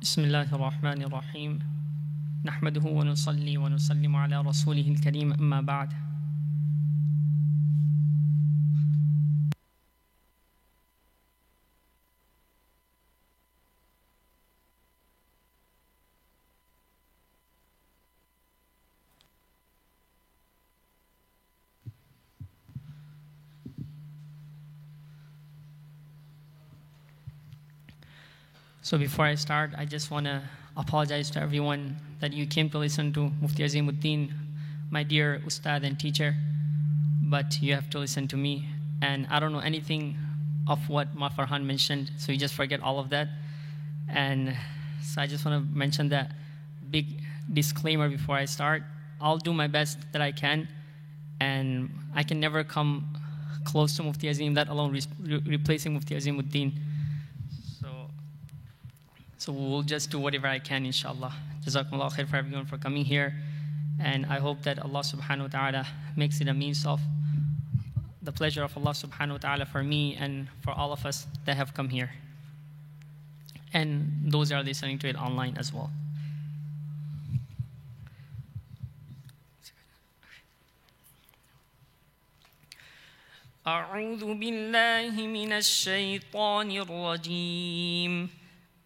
بسم الله الرحمن الرحيم. نحمده ونصلي ونسلم على رسوله الكريم. أما بعد. So before I start, I just want to apologize to everyone that you came to listen to Mufti Azimuddin, my dear ustad and teacher, but you have to listen to me. And I don't know anything of what Ma Farhan mentioned, so you just forget all of that. And so I just want to mention that big disclaimer before I start. I'll do my best that I can, and I can never come close to Mufti Azim, that alone re- replacing Mufti Azimuddin. So, so we'll just do whatever I can, inshallah. Jazakumullah khair for everyone for coming here. And I hope that Allah subhanahu wa ta'ala makes it a means of the pleasure of Allah subhanahu wa ta'ala for me and for all of us that have come here. And those that are listening to it online as well. أعوذ بالله من الشيطان الرجيم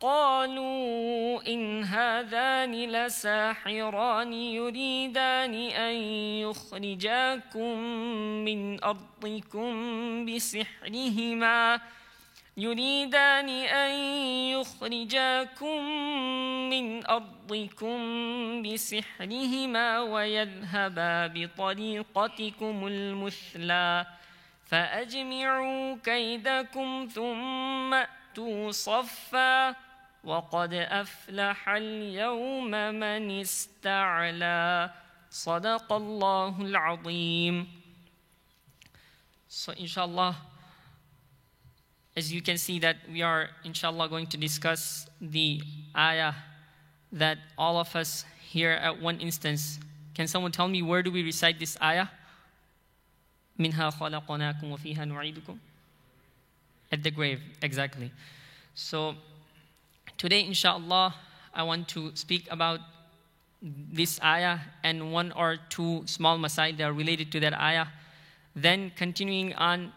قالوا إن هذان لساحران يريدان أن يخرجاكم من أرضكم بسحرهما. يريدان أن يخرجاكم من أرضكم بسحرهما ويذهبا بطريقتكم المثلى. فأجمعوا كيدكم ثم أتوا صفا وقد افلح اليوم من استعلى صدق الله العظيم So inshallah as you can see that we are inshallah going to discuss the ayah that all of us here at one instance can someone tell me where do we recite this ayah منها خلقناكم وفيها نعيدكم at the grave exactly so today inshallah i want to speak about this ayah and one or two small masail that are related to that ayah then continuing on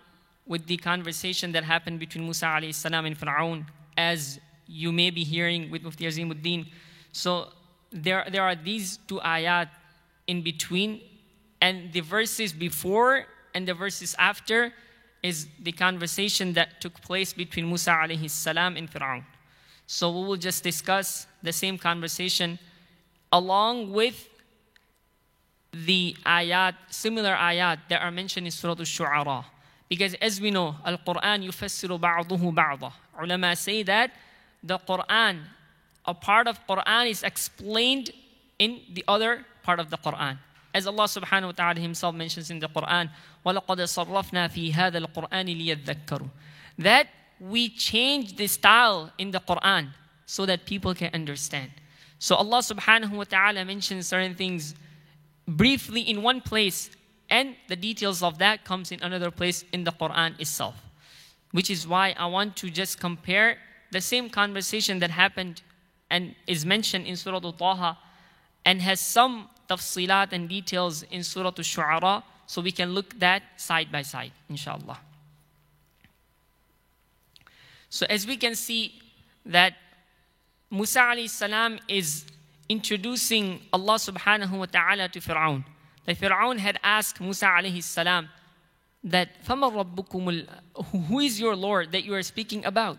with the conversation that happened between Musa alayhi and Fir'aun, as you may be hearing with Mufti Azimuddin. So there, there are these two ayat in between, and the verses before and the verses after is the conversation that took place between Musa alayhi and Fir'aun. So we will just discuss the same conversation along with the ayat, similar ayat that are mentioned in Surah Al-Shu'ara. Because as we know, Al-Quran yufassiru ba'duhu ba'dah. Ulama say that the Quran, a part of Quran is explained in the other part of the Quran. As Allah subhanahu wa ta'ala himself mentions in the Quran, وَلَقَدْ صَرَّفْنَا فِي هَذَا الْقُرْآنِ لِيَذَّكَّرُوا That we change the style in the Quran so that people can understand. So Allah subhanahu wa ta'ala mentions certain things briefly in one place and the details of that comes in another place in the Quran itself. Which is why I want to just compare the same conversation that happened and is mentioned in Surah Al-Taha and has some tafsilat and details in Surah Al-Shu'ara so we can look that side by side, inshallah. So as we can see that Musa alayhi salam is introducing Allah subhanahu wa ta'ala to Fir'aun. That Fir'aun had asked Musa alayhi salam that فَمَا رَبُّكُمُ Who is your Lord that you are speaking about?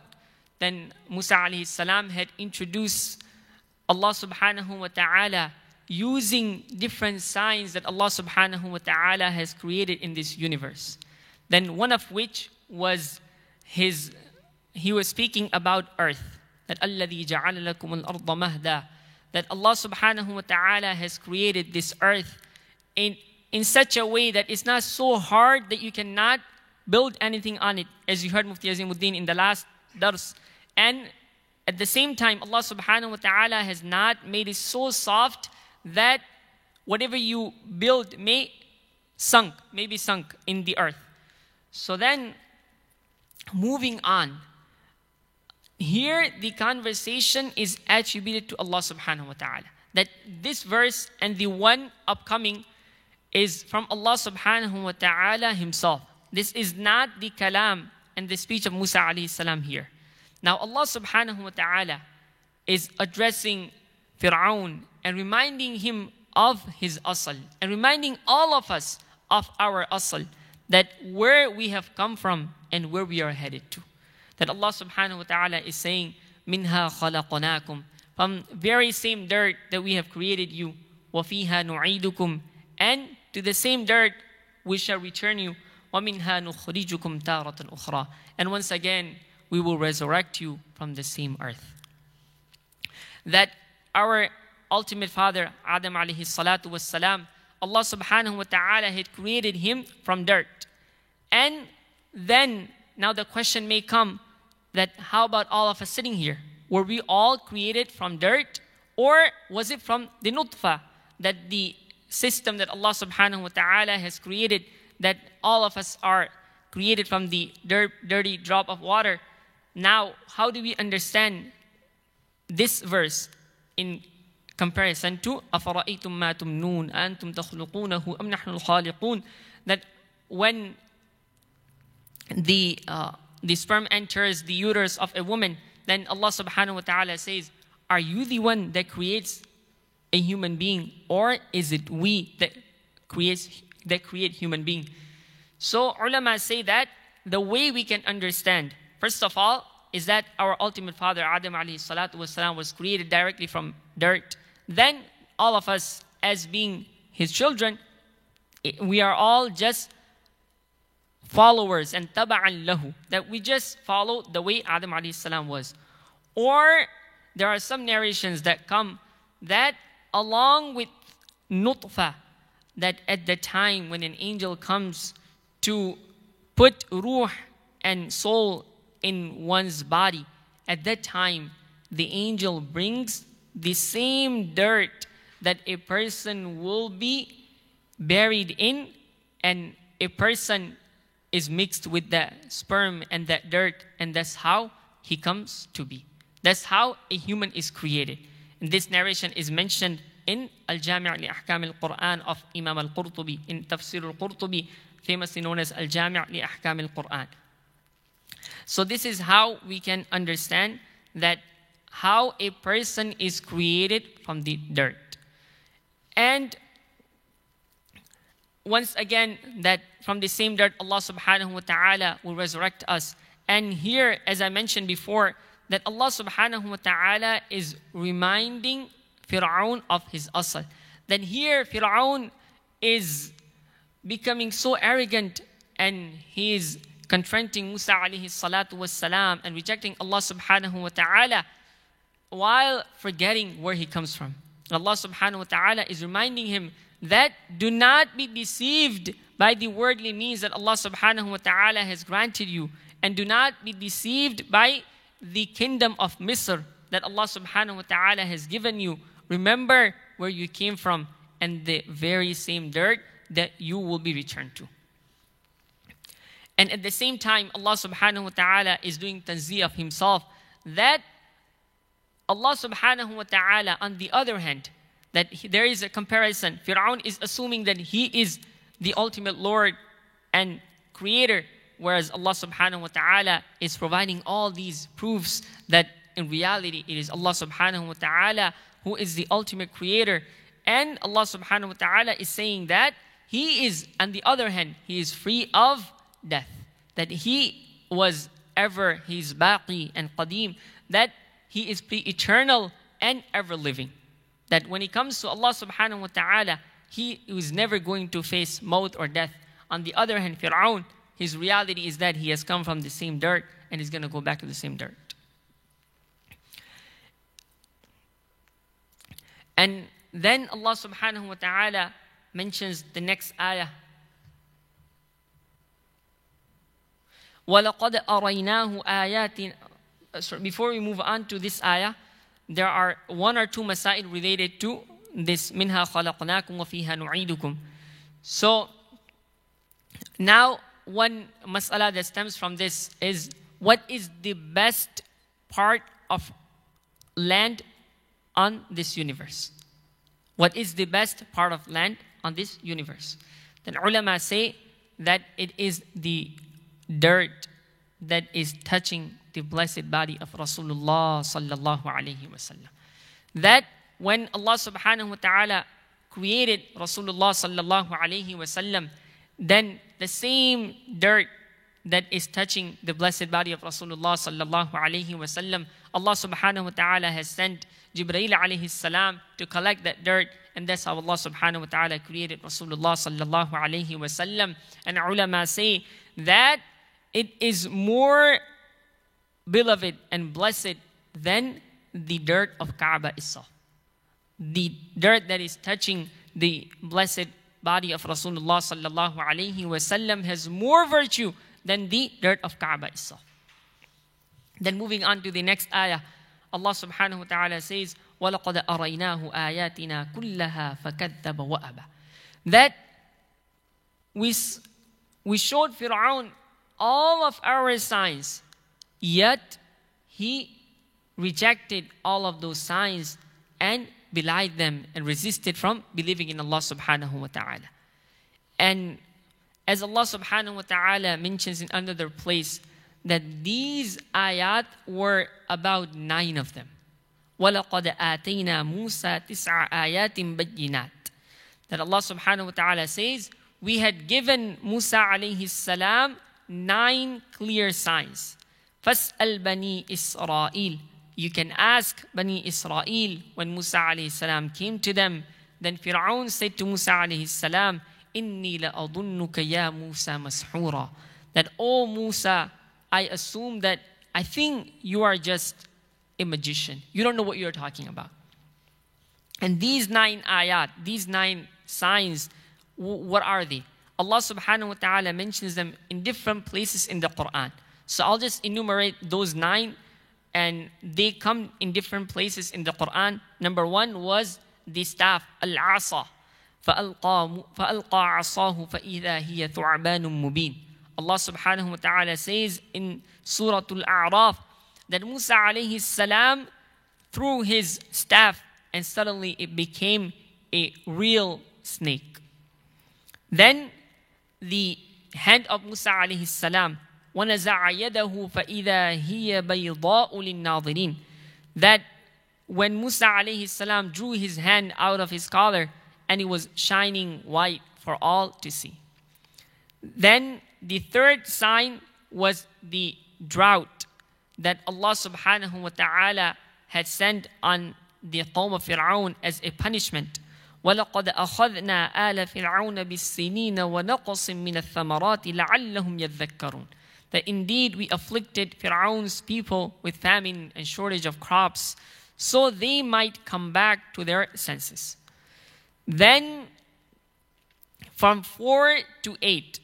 Then Musa alayhi salam had introduced Allah subhanahu wa ta'ala using different signs that Allah subhanahu wa ta'ala has created in this universe. Then one of which was his, he was speaking about earth. That الَّذِي جَعَلَ لَكُمُ الْأَرْضَ مَهْدًا That Allah subhanahu wa ta'ala has created this earth in, in such a way that it's not so hard that you cannot build anything on it. As you heard Mufti Azimuddin in the last dars. And at the same time, Allah subhanahu wa ta'ala has not made it so soft that whatever you build may sunk, may be sunk in the earth. So then, moving on. here, the conversation is attributed to Allah subhanahu wa ta'ala. That this verse and the one upcoming is from Allah subhanahu wa ta'ala Himself. This is not the kalam and the speech of Musa alayhi salam here. Now, Allah subhanahu wa ta'ala is addressing Fir'aun and reminding him of his asal and reminding all of us of our asal that where we have come from and where we are headed to That Allah subhanahu wa ta'ala is saying, Minha khalaqanakum. From very same dirt that we have created you. وَفِيهَا نُعِيدُكُمْ And to the same dirt we shall return you. وَمِنْهَا نُخْرِجُكُمْ تَارَةً أُخْرَى And once again, we will resurrect you from the same earth. That our ultimate father, Adam alayhi salatu was salam, Allah subhanahu wa ta'ala had created him from dirt. And then, now the question may come that how about all of us sitting here? Were we all created from dirt? Or was it from the nutfa, that the system that Allah subhanahu wa ta'ala has created, that all of us are created from the dirt, dirty drop of water? Now, how do we understand this verse in comparison to أَفَرَأَيْتُم مَا تُمْنُونَ أَنْتُمْ تَخْلُقُونَهُ أَمْ نَحْنُ الْخَالِقُونَ That when the, uh, the sperm enters the uterus of a woman, then Allah subhanahu wa ta'ala says, Are you the one that creates a human being? Or is it we that creates that create human being? So ulama say that the way we can understand First of all, is that our ultimate father, Adam alayhi salatu wasalam, was created directly from dirt. Then all of us, as being his children, we are all just followers and taba'an lahu. That we just follow the way Adam alayhi was. Or there are some narrations that come that along with nutfa, that at the time when an angel comes to put ruh and soul in one's body, at that time, the angel brings the same dirt that a person will be buried in, and a person is mixed with that sperm and that dirt, and that's how he comes to be. That's how a human is created. And this narration is mentioned in Al-Jami' li Ahkam al-Quran of Imam al-Qurtubi, in Tafsir al-Qurtubi, famously known as Al-Jami' li Ahkam al-Quran. So this is how we can understand that how a person is created from the dirt. And once again, that from the same dirt, Allah subhanahu wa ta'ala will resurrect us. And here, as I mentioned before, that Allah subhanahu wa ta'ala is reminding Fir'aun of his asal. Then here, Fir'aun is becoming so arrogant and he is confronting Musa alayhi salatu wasalam and rejecting Allah subhanahu wa ta'ala while forgetting where he comes from. Allah subhanahu wa ta'ala is reminding him that do not be deceived by the worldly means that Allah subhanahu wa ta'ala has granted you and do not be deceived by the kingdom of Misr that Allah subhanahu wa ta'ala has given you Remember where you came from and the very same dirt that you will be returned to. And at the same time, Allah subhanahu wa ta'ala is doing tanzih of Himself that Allah subhanahu wa ta'ala, on the other hand, that he, there is a comparison. Fir'aun is assuming that he is the ultimate Lord and Creator, whereas Allah subhanahu wa ta'ala is providing all these proofs that in reality it is Allah subhanahu wa ta'ala who is the ultimate Creator. And Allah subhanahu wa ta'ala is saying that He is, on the other hand, He is free of death. That He was ever, He's baqi and qadim. That He is pre eternal and ever living. That when it comes to Allah subhanahu wa ta'ala, He is never going to face maut or death. On the other hand, Fir'aun, his reality is that he has come from the same dirt and he's going to go back to the same dirt. And then Allah subhanahu wa ta'ala mentions the next ayah. وَلَقَدْ أَرَيْنَاهُ آيَاتٍ Before we move on to this ayah, there are one or two masail related to this minha khalaqnakum wa fiha nu'idukum. So now one mas'ala that stems from this is what is the best part of land on this universe? What is the best part of land on this universe? Then ulama say that it is the dirt that is touching the blessed body of Rasulullah sallallahu alaihi wasallam. That when Allah subhanahu wa ta'ala created Rasulullah sallallahu alaihi wasallam, then the same dirt that is touching the blessed body of Rasulullah sallallahu alaihi wasallam, Allah subhanahu wa ta'ala has sent Jibreel alayhi salam to collect that dirt and that's how Allah subhanahu wa ta'ala created Rasulullah sallallahu alaihi wasallam. And ulama say that it is more beloved and blessed than the dirt of Kaaba itself The dirt that is touching the blessed body of Rasulullah sallallahu alaihi wasallam has more virtue than the dirt of Kaaba itself. Then moving on to the next ayah, Allah subhanahu wa ta'ala says, وَلَقَدْ أَرَيْنَاهُ آيَاتِنَا كُلَّهَا فَكَذَّبَ وَأَبَى That we, we showed Fir'aun all of our signs, yet he rejected all of those signs and belied them and resisted from believing in Allah subhanahu wa ta'ala. And as Allah subhanahu wa ta'ala mentions in another place, that these ayat were about nine of them. وَلَقَدْ آتَيْنَا مُوسَى تِسْعَ آيَاتٍ بَيِّنَاتٍ That Allah subhanahu wa ta'ala says, we had given Musa alayhi salam nine clear signs. فَاسْأَلْ بَنِي إِسْرَائِيلِ you can ask Bani Israel when Musa alayhi came to them. Then Fir'aun said to Musa alayhi Inni la'adunnuka ya Musa mashura. That, oh Musa, I assume that I think you are just a magician. You don't know what you're talking about. And these nine ayat, these nine signs, what are they? Allah subhanahu wa ta'ala mentions them in different places in the Quran. So I'll just enumerate those nine and they come in different places in the Quran. Number one was the staff, al-asa. فألقى, فألقى عصاه فإذا هي ثعبان مبين. Allah subhanahu wa ta'ala says in Surah Al-A'raf, that Musa alayhi salam threw his staff and suddenly it became a real snake. Then the hand of Musa alayhi salam ونزع يده فإذا هي بيضاء للناظرين that when Musa alayhi salam drew his hand out of his collar and it was shining white for all to see. Then the third sign was the drought that Allah subhanahu wa ta'ala had sent on the Qawm of Fir'aun as a punishment. ولقد أخذنا آل فرعون بالسنين ونقص من الثمرات لعلهم يذكرون That indeed we afflicted Fir'aun's people with famine and shortage of crops so they might come back to their senses. Then from 4 to 8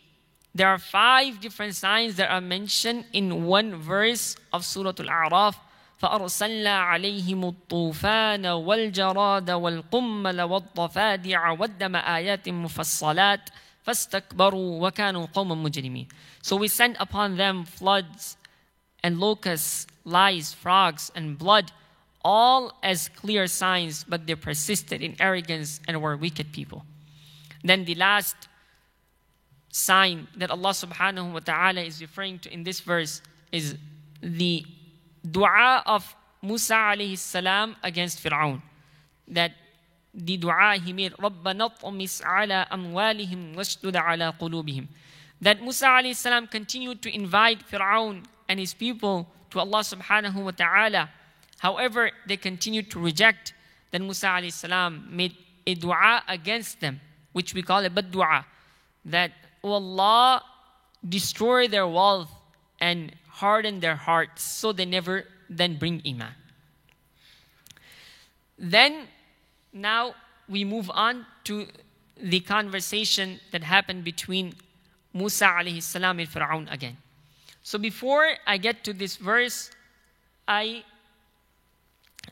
there are five different signs that are mentioned in one verse of Surah Al-A'raf. فأرسلنا عليهم الطوفان والجراد والقمل والضفادع والدم آيات مفصلات فاستكبروا وكانوا قوما مجرمين So we sent upon them floods and locusts, lice, frogs, and blood, all as clear signs, but they persisted in arrogance and were wicked people. Then the last sign that Allah subhanahu wa ta'ala is referring to in this verse is the dua of Musa alayhi salam against Fir'aun. That the dua he made, رَبَّنَا اطْمِسْ عَلَىٰ أَمْوَالِهِمْ وَاشْدُدْ عَلَىٰ قُلُوبِهِمْ That Musa alayhi salam continued to invite Fir'aun and his people to Allah subhanahu wa ta'ala. However, they continued to reject. Then Musa alayhi salam made a dua against them, which we call a bad dua. That, O Allah, destroy their wealth and harden their hearts so they never then bring iman. Then, now we move on to the conversation that happened between Musa alayhi salam and Fir'aun again. So before I get to this verse, I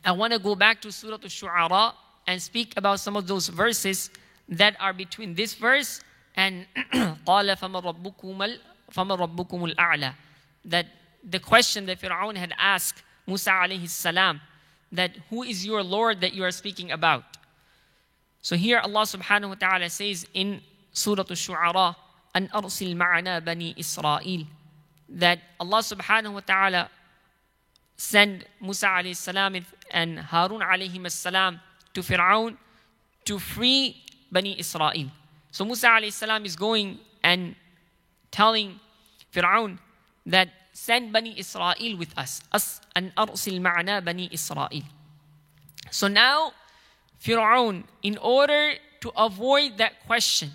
I want to go back to Surah Al-Shu'ara and speak about some of those verses that are between this verse and قَالَ فَمَا رَبُّكُمُ الْأَعْلَى That the question that Fir'aun had asked Musa alayhi salam, that who is your Lord that you are speaking about? So here Allah subhanahu wa ta'ala says in Surah Al-Shu'ara, أن أرسل معنا بني إسرائيل that Allah subhanahu wa ta'ala send Musa alayhi salam and Harun alayhi salam to Fir'aun to free Bani Israel. So Musa alayhi salam is going and telling Fir'aun that send Bani Israel with us. Us and arsil ma'ana Bani Israel. So now Fir'aun, in order to avoid that question,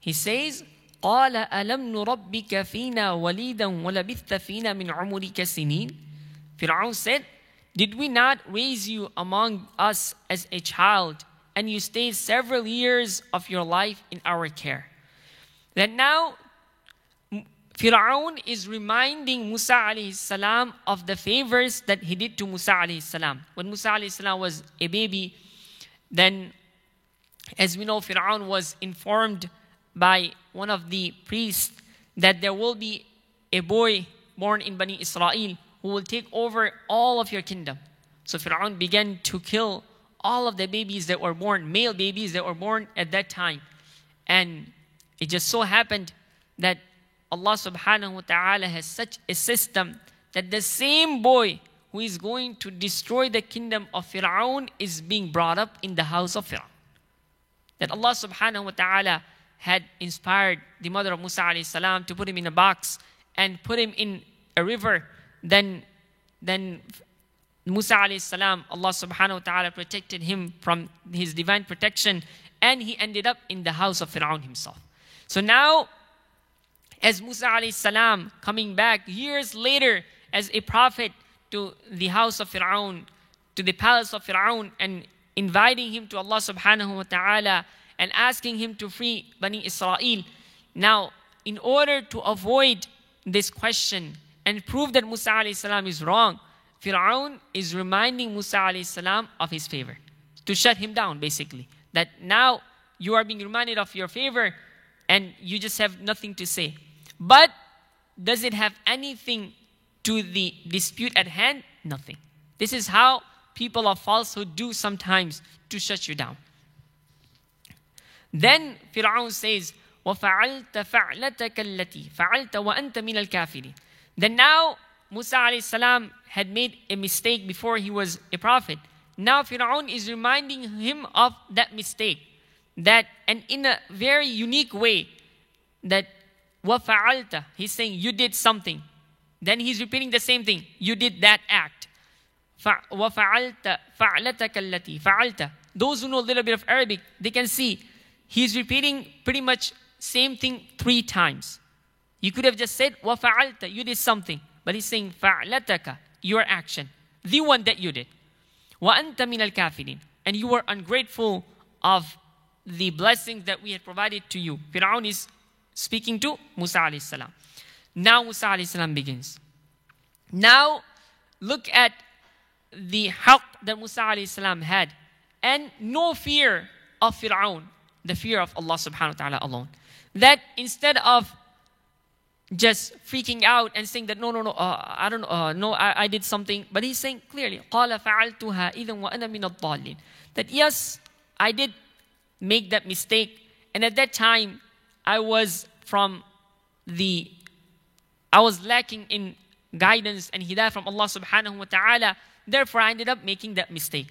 he says, قال ألم نربك فينا وليدا ولبثت فينا من عمرك سنين Fir'aun said, Did we not raise you among us as a child and you stayed several years of your life in our care? Then now Fir'aun is reminding Musa alayhi salam of the favors that he did to Musa alayhi salam. When Musa alayhi salam was a baby, then as we know, Fir'aun was informed by one of the priests that there will be a boy born in Bani Israel who will take over all of your kingdom. So Fir'aun began to kill all of the babies that were born, male babies that were born at that time. And it just so happened that Allah subhanahu wa ta'ala has such a system that the same boy who is going to destroy the kingdom of Fir'aun is being brought up in the house of Fir'aun. That Allah subhanahu wa ta'ala had inspired the mother of Musa alayhi salam to put him in a box and put him in a river, then, then Musa alayhi salam, Allah subhanahu wa ta'ala protected him from his divine protection and he ended up in the house of Fir'aun himself. So now, as Musa alayhi salam coming back years later as a prophet to the house of Fir'aun, to the palace of Fir'aun and inviting him to Allah subhanahu wa ta'ala and asking him to free Bani Israel. Now, in order to avoid this question and prove that Musa salam is wrong, Fir'aun is reminding Musa salam of his favor to shut him down, basically. That now you are being reminded of your favor and you just have nothing to say. But does it have anything to the dispute at hand? Nothing. This is how people of falsehood do sometimes to shut you down. Then Fir'aun says, وَفَعَلْتَ فَعْلَتَكَ الَّتِي فَعَلْتَ وَأَنْتَ مِنَ الْكَافِرِينَ Then now Musa alayhi salam had made a mistake before he was a prophet. Now Fir'aun is reminding him of that mistake. That, and in a very unique way, that wafa'alata. He's saying, You did something. Then he's repeating the same thing. You did that act. Wa fa'alta. Fa'alataka allati. Those who know a little bit of Arabic, they can see he's repeating pretty much same thing three times. You could have just said, wafa'alata. You did something. But he's saying, Fa'alataka. Your action. The one that you did. Wa anta min al kafirin. And you were ungrateful of the blessings that we had provided to you. Fir'aun is speaking to Musa alayhi salam. Now Musa alayhi salam begins. Now look at the haqq that Musa alayhi salam had and no fear of Fir'aun, the fear of Allah subhanahu wa ta'ala alone. That instead of just freaking out and saying that no, no, no, uh, I don't know, uh, no, I, I did something, but he's saying clearly, قَالَ فَعَلْتُهَا إِذًا وَأَنَا مِنَ الضَّالِّينَ That yes, I did make that mistake, and at that time, I was from the, I was lacking in guidance and hidayah from Allah subhanahu wa ta'ala. Therefore, I ended up making that mistake.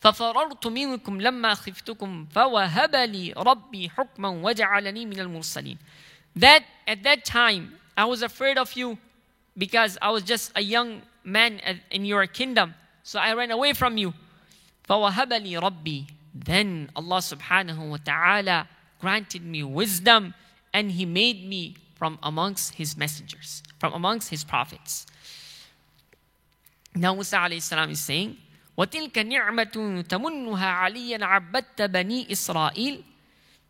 ففررت منكم لما خفتكم فوهب لي ربي حكما وجعلني من المرسلين. That at that time I was afraid of you because I was just a young man in your kingdom. So I ran away from you. فوهب لي ربي. Then Allah subhanahu wa ta'ala granted me wisdom and He made me from amongst His messengers, from amongst His prophets. Now Musa alayhi salam is saying, وَتِلْكَ نِعْمَةٌ تَمُنُّهَا عَلِيًّا عَبَّدْتَ بَنِي إِسْرَائِيل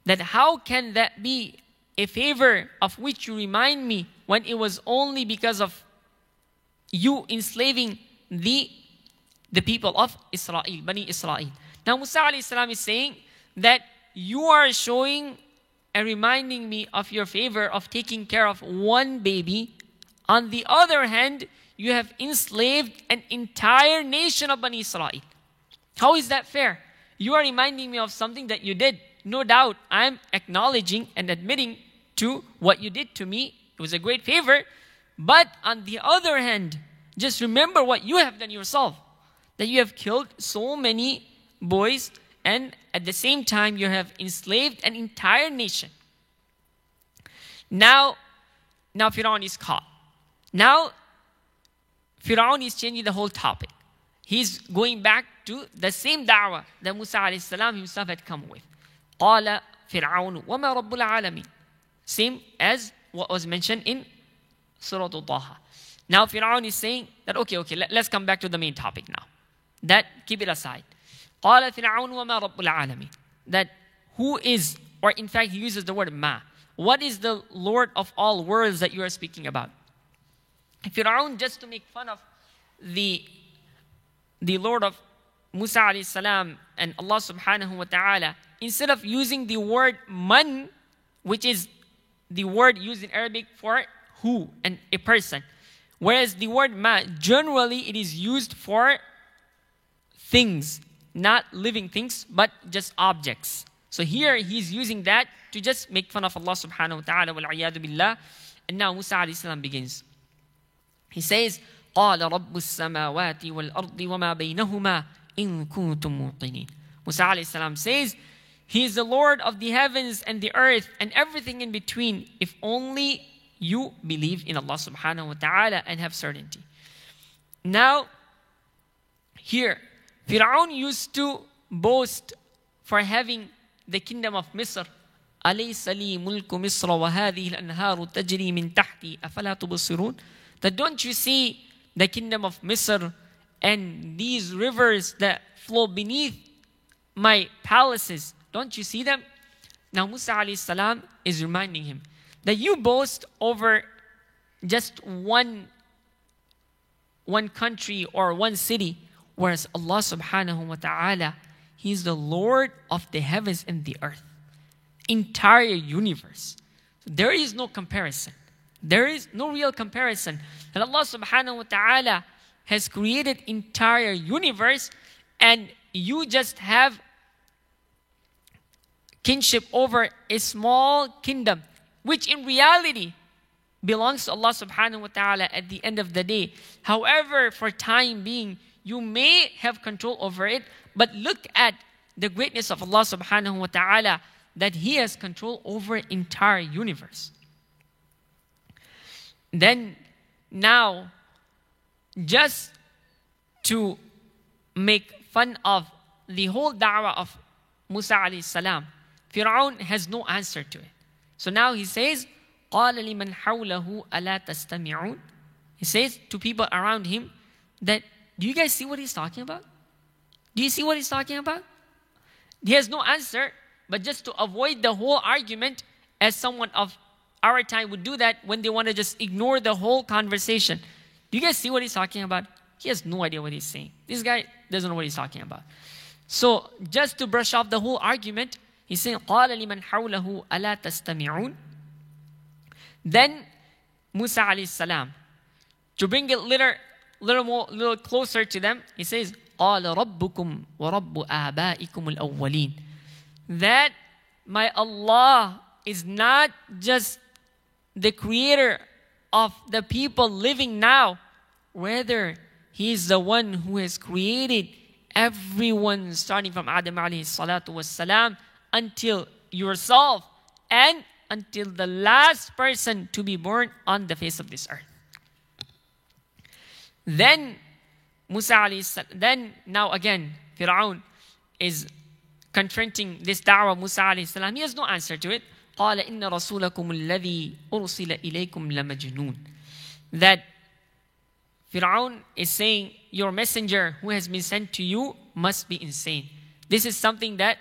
That how can that be a favor of which you remind me when it was only because of you enslaving the, the people of Israel, Bani Israel. Now Musa alayhi salam is saying that you are showing and reminding me of your favor of taking care of one baby. On the other hand, you have enslaved an entire nation of Bani Israel. How is that fair? You are reminding me of something that you did. No doubt, I'm acknowledging and admitting to what you did to me. It was a great favor. But on the other hand, just remember what you have done yourself. That you have killed so many boys and at the same time you have enslaved an entire nation. Now, now Firaun is caught. Now Firaun is changing the whole topic. He's going back to the same da'wah that Musa salam himself had come with. قال فرعون وما رب العالمين Same as what was mentioned in Surah Taha. Now Firaun is saying that okay, okay, let, us come back to the main topic now. That keep it aside. قال فرعون وما رب العالمين That who is, or in fact he uses the word ma. What is the Lord of all worlds that you are speaking about? Fir'aun, just to make fun of the, the Lord of Musa alayhi salam and Allah subhanahu wa ta'ala, instead of using the word man, which is the word used in Arabic for who and a person, whereas the word ma, generally it is used for things, not living things, but just objects. So here he's using that to just make fun of Allah subhanahu wa ta'ala wal billah. And now Musa alayhi salam begins. He says, قال رب السماوات والأرض وما بينهما إن كنتم موقنين. Musa alayhi salam says, He is the Lord of the heavens and the earth and everything in between, if only you believe in Allah subhanahu wa ta'ala and have certainty. Now, here, Fir'aun used to boast for having the kingdom of Misr. أليس لي ملك مصر وهذه الأنهار تجري من تحتي أفلا تبصرون that don't you see the kingdom of Misr and these rivers that flow beneath my palaces? Don't you see them? Now Musa alayhi salam is reminding him that you boast over just one, one country or one city, whereas Allah subhanahu wa ta'ala, He is the Lord of the heavens and the earth, entire universe. So There is no comparison. There is no real comparison. And Allah subhanahu wa ta'ala has created entire universe and you just have kinship over a small kingdom, which in reality belongs to Allah subhanahu wa ta'ala at the end of the day. However, for time being, you may have control over it, but look at the greatness of Allah subhanahu wa ta'ala that He has control over entire universe. Then now, just to make fun of the whole da'wah of Musa alayhi salam, Fir'aun has no answer to it. So now he says, قَالَ لِمَنْ حَوْلَهُ أَلَا تَسْتَمِعُونَ He says to people around him that, do you guys see what he's talking about? Do you see what he's talking about? He has no answer, but just to avoid the whole argument as someone of our time would do that when they want to just ignore the whole conversation. Do you guys see what he's talking about? he has no idea what he's saying. This guy doesn't know what he's talking about. So, just to brush off the whole argument, he's saying, قَالَ لِمَنْ حَوْلَهُ أَلَا تَسْتَمِعُونَ Then, Musa alayhi salam, to bring it little, little more, little closer to them, he says, قَالَ رَبُّكُمْ وَرَبُّ آبَائِكُمُ الْأَوَّلِينَ That my Allah is not just the creator of the people living now, rather, He is the one who has created everyone starting from Adam alayhi salatu wasalam until yourself and until the last person to be born on the face of this earth. Then Musa alayhi then now again Fir'aun is confronting this da'wah Musa alayhi salam. He has no answer to it. قال إن رسولكم الذي أرسل إليكم لمجنون. That Fir'aun is saying, Your messenger who has been sent to you must be insane. This is something that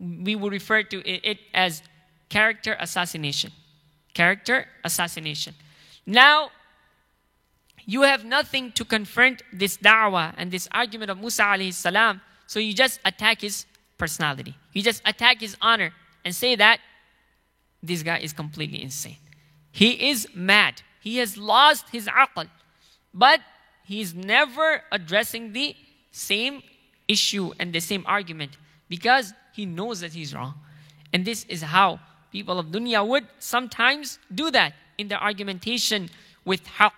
we would refer to it as character assassination. Character assassination. Now, you have nothing to confront this da'wah and this argument of Musa alayhi salam, so you just attack his personality. You just attack his honor and say that this guy is completely insane. He is mad. He has lost his aql. But he's never addressing the same issue and the same argument because he knows that he's wrong. And this is how people of dunya would sometimes do that in their argumentation with haqq,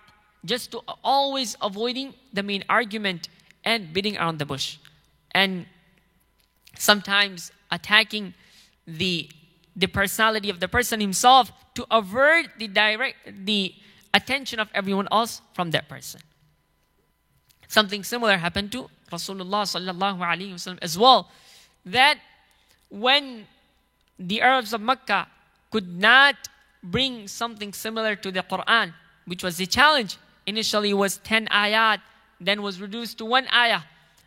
just to always avoiding the main argument and beating around the bush. And sometimes attacking the the personality of the person himself to avert the direct the attention of everyone else from that person. Something similar happened to Rasulullah sallallahu alaihi wasallam as well. That when the Arabs of Mecca could not bring something similar to the Quran, which was the challenge. Initially it was 10 ayat, then was reduced to one ayah.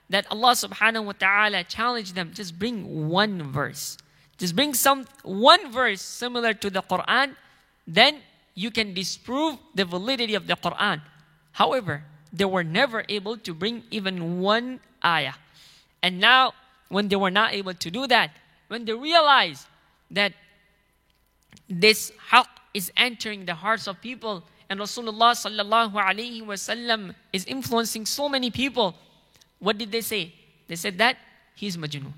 That Allah subhanahu wa ta'ala challenged them, just bring one verse. Just bring some one verse similar to the Quran, then you can disprove the validity of the Quran. However, they were never able to bring even one ayah. And now, when they were not able to do that, when they realized that this haqq is entering the hearts of people, and Rasulullah sallallahu alaihi wasallam is influencing so many people, what did they say? They said that he's majnun.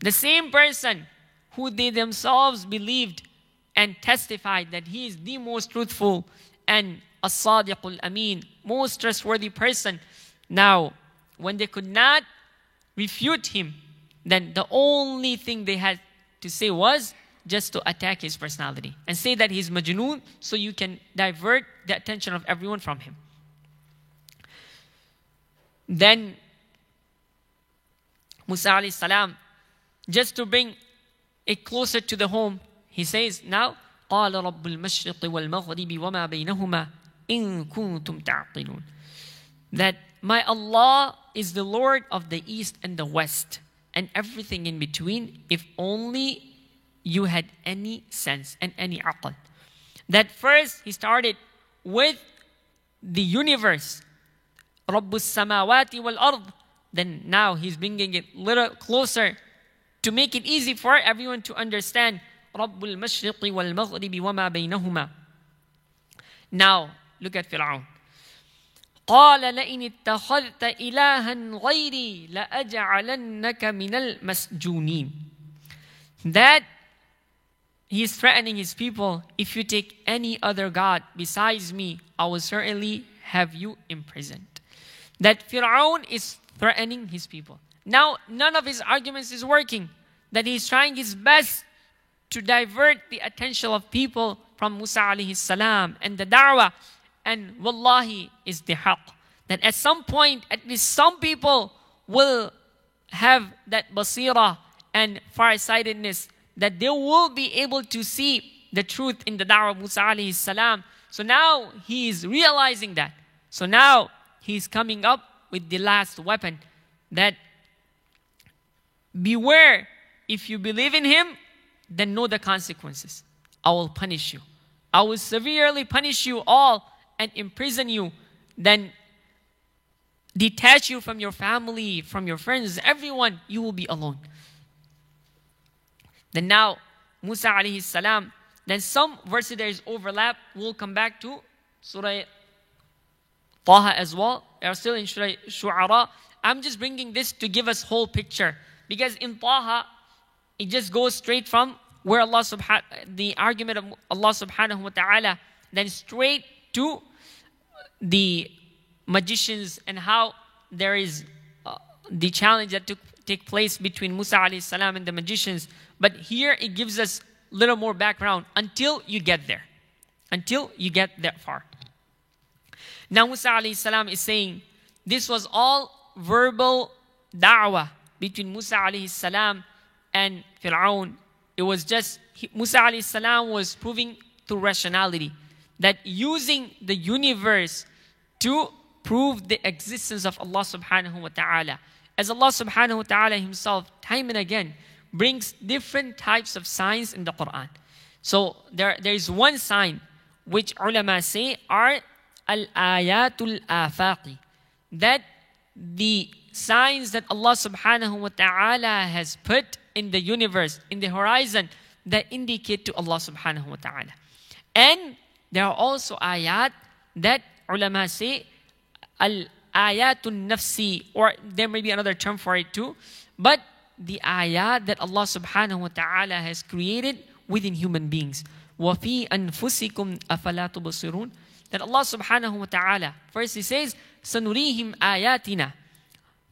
The same person who they themselves believed and testified that he is the most truthful and as-sadiqul amin, most trustworthy person. Now, when they could not refute him, then the only thing they had to say was just to attack his personality and say that he's majnoon so you can divert the attention of everyone from him. Then Musa alayhi salam, just to bring it closer to the home, he says now, قال رب المشرق والمغرب وما بينهما إن كنتم تعقلون. That my Allah is the Lord of the East and the West and everything in between if only you had any sense and any aql. That first he started with the universe. رب السماوات والأرض. Then now he's bringing it little closer to make it easy for everyone to understand رب المشرق والمغرب وما بينهما Now, look at Fir'aun. قال لئن اتخذت إلها غيري لأجعلنك من المسجونين That he is threatening his people, if you take any other God besides me, I will certainly have you imprisoned. That Fir'aun is threatening his people. Now, none of his arguments is working. That he is trying his best to divert the attention of people from Musa alayhi salam and the da'wah. And wallahi is the haqq. That at some point, at least some people will have that basira and farsightedness that they will be able to see the truth in the da'wah of Musa alayhi salam. So now he is realizing that. So now he's coming up with the last weapon that beware if you believe in him then know the consequences. I will punish you. I will severely punish you all and imprison you. Then detach you from your family, from your friends, everyone, you will be alone. Then now, Musa alayhi salam, then some verses there is overlap. We'll come back to Surah Taha as well. They are still in Surah Shu'ara. I'm just bringing this to give us whole picture. Because in Taha, it just goes straight from where Allah subhanahu the argument of Allah subhanahu wa ta'ala, then straight to the magicians and how there is uh, the challenge that took take place between Musa alayhi salam and the magicians. But here it gives us a little more background until you get there. Until you get that far. Now Musa salam is saying this was all verbal da'wah between Musa salam and Fir'aun. It was just Musa salam was proving through rationality that using the universe to prove the existence of Allah subhanahu wa ta'ala. As Allah subhanahu wa ta'ala himself time and again brings different types of signs in the Quran. So there, there is one sign which ulama say are al-ayatul afaqi. That the signs that Allah subhanahu wa ta'ala has put in the universe, in the horizon, that indicate to Allah subhanahu wa ta'ala. And there are also ayat that ulama say al ayatun nafsi, or there may be another term for it too, but the ayat that Allah subhanahu wa ta'ala has created within human beings. وَفِي أَنفُسِكُمْ أَفَلَا تُبْصِرُونَ That Allah subhanahu wa ta'ala, first He says, سَنُرِيهِمْ آيَاتِنَا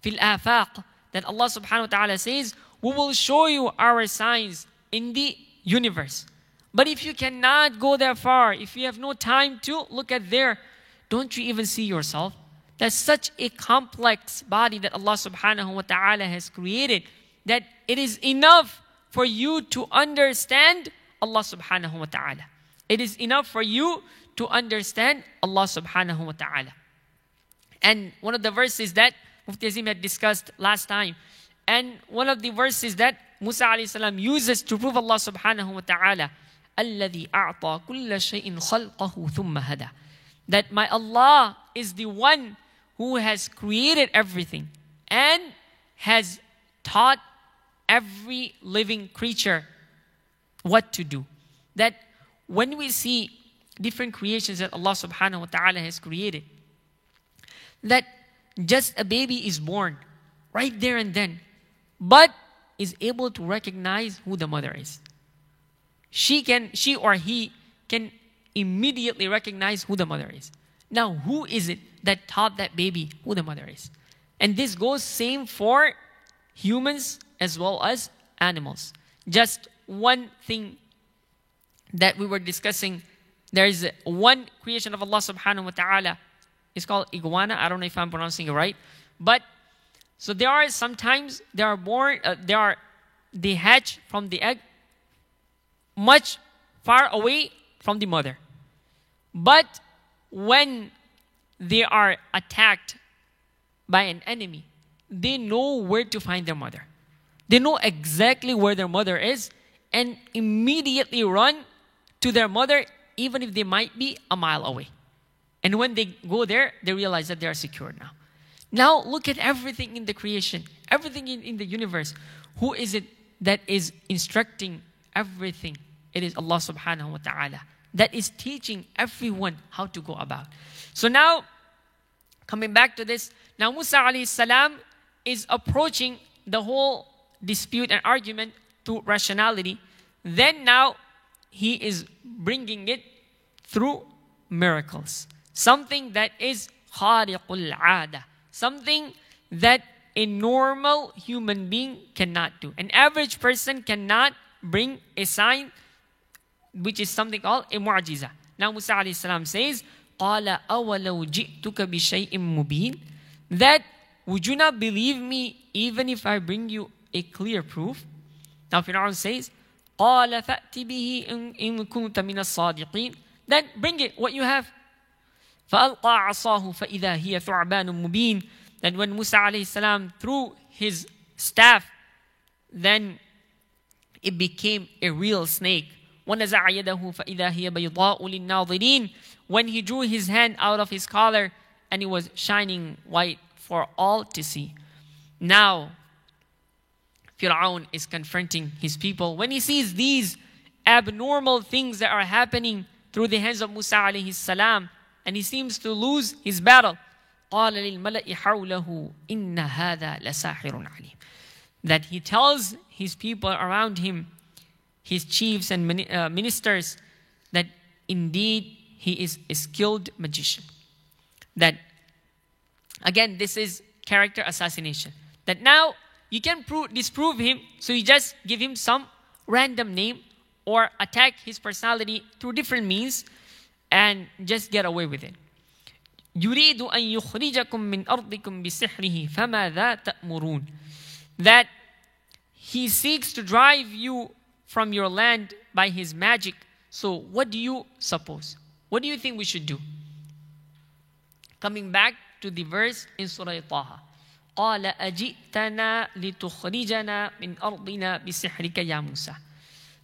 فِي الْآفَاقِ That Allah subhanahu wa ta'ala says, we will show you our signs in the universe. But if you cannot go that far, if you have no time to look at there, don't you even see yourself? That's such a complex body that Allah subhanahu wa ta'ala has created that it is enough for you to understand Allah subhanahu wa ta'ala. It is enough for you to understand Allah subhanahu wa ta'ala. And one of the verses that Mufti Azim had discussed last time, and one of the verses that Musa alayhi salam uses to prove Allah subhanahu wa ta'ala, الذي أعطى كل شيء خلقه ثم هدى. That my Allah is the one who has created everything and has taught every living creature what to do. That when we see different creations that Allah subhanahu wa ta'ala has created, that just a baby is born right there and then, but is able to recognize who the mother is. She can, she or he can immediately recognize who the mother is. Now, who is it that taught that baby who the mother is? And this goes same for humans as well as animals. Just one thing that we were discussing, there is one creation of Allah subhanahu wa ta'ala. It's called iguana. I don't know if I'm pronouncing it right. But so there are sometimes they are born, uh, they are they hatch from the egg much far away from the mother. But when they are attacked by an enemy, they know where to find their mother. They know exactly where their mother is and immediately run to their mother, even if they might be a mile away. And when they go there, they realize that they are secure now. Now, look at everything in the creation, everything in, in the universe. Who is it that is instructing everything? It is Allah subhanahu wa ta'ala that is teaching everyone how to go about. So now, coming back to this, now Musa alayhi salam is approaching the whole dispute and argument to rationality. Then now, he is bringing it through miracles. Something that is khariqul ada. Something that a normal human being cannot do. An average person cannot bring a sign which is something called a mu'jiza. Now Musa alayhi salam says, قَالَ أَوَلَوْ جِئْتُكَ بِشَيْءٍ مُبِينٍ That would you not believe me even if I bring you a clear proof? Now Fir'aun says, قَالَ فَأْتِ بِهِ إِن كُنْتَ مِنَ الصَّادِقِينَ Then bring it, what you have. فَأَلْقَى عَصَاهُ فَإِذَا هِيَ ثُعْبَانٌ مُبِينٌ Then when Musa alayhi salam threw his staff, then it became a real snake. ونزع يده فإذا هي بيضاء للناظرين when he drew his hand out of his collar and it was shining white for all to see. Now, Fir'aun is confronting his people. When he sees these abnormal things that are happening through the hands of Musa alayhi salam, and he seems to lose his battle, قال للملأ حوله إن هذا لساحر عليم that he tells his people around him, his chiefs and uh, ministers, that indeed he is a skilled magician. That, again, this is character assassination. That now you can prove, disprove him, so you just give him some random name or attack his personality through different means and just get away with it. يريد أن يخرجكم من أرضكم بسحره فماذا تأمرون that he seeks to drive you from your land by his magic. So, what do you suppose? What do you think we should do? Coming back to the verse in Surah Taha. قال أجئتنا لتخرجنا من أرضنا بسحرك يا موسى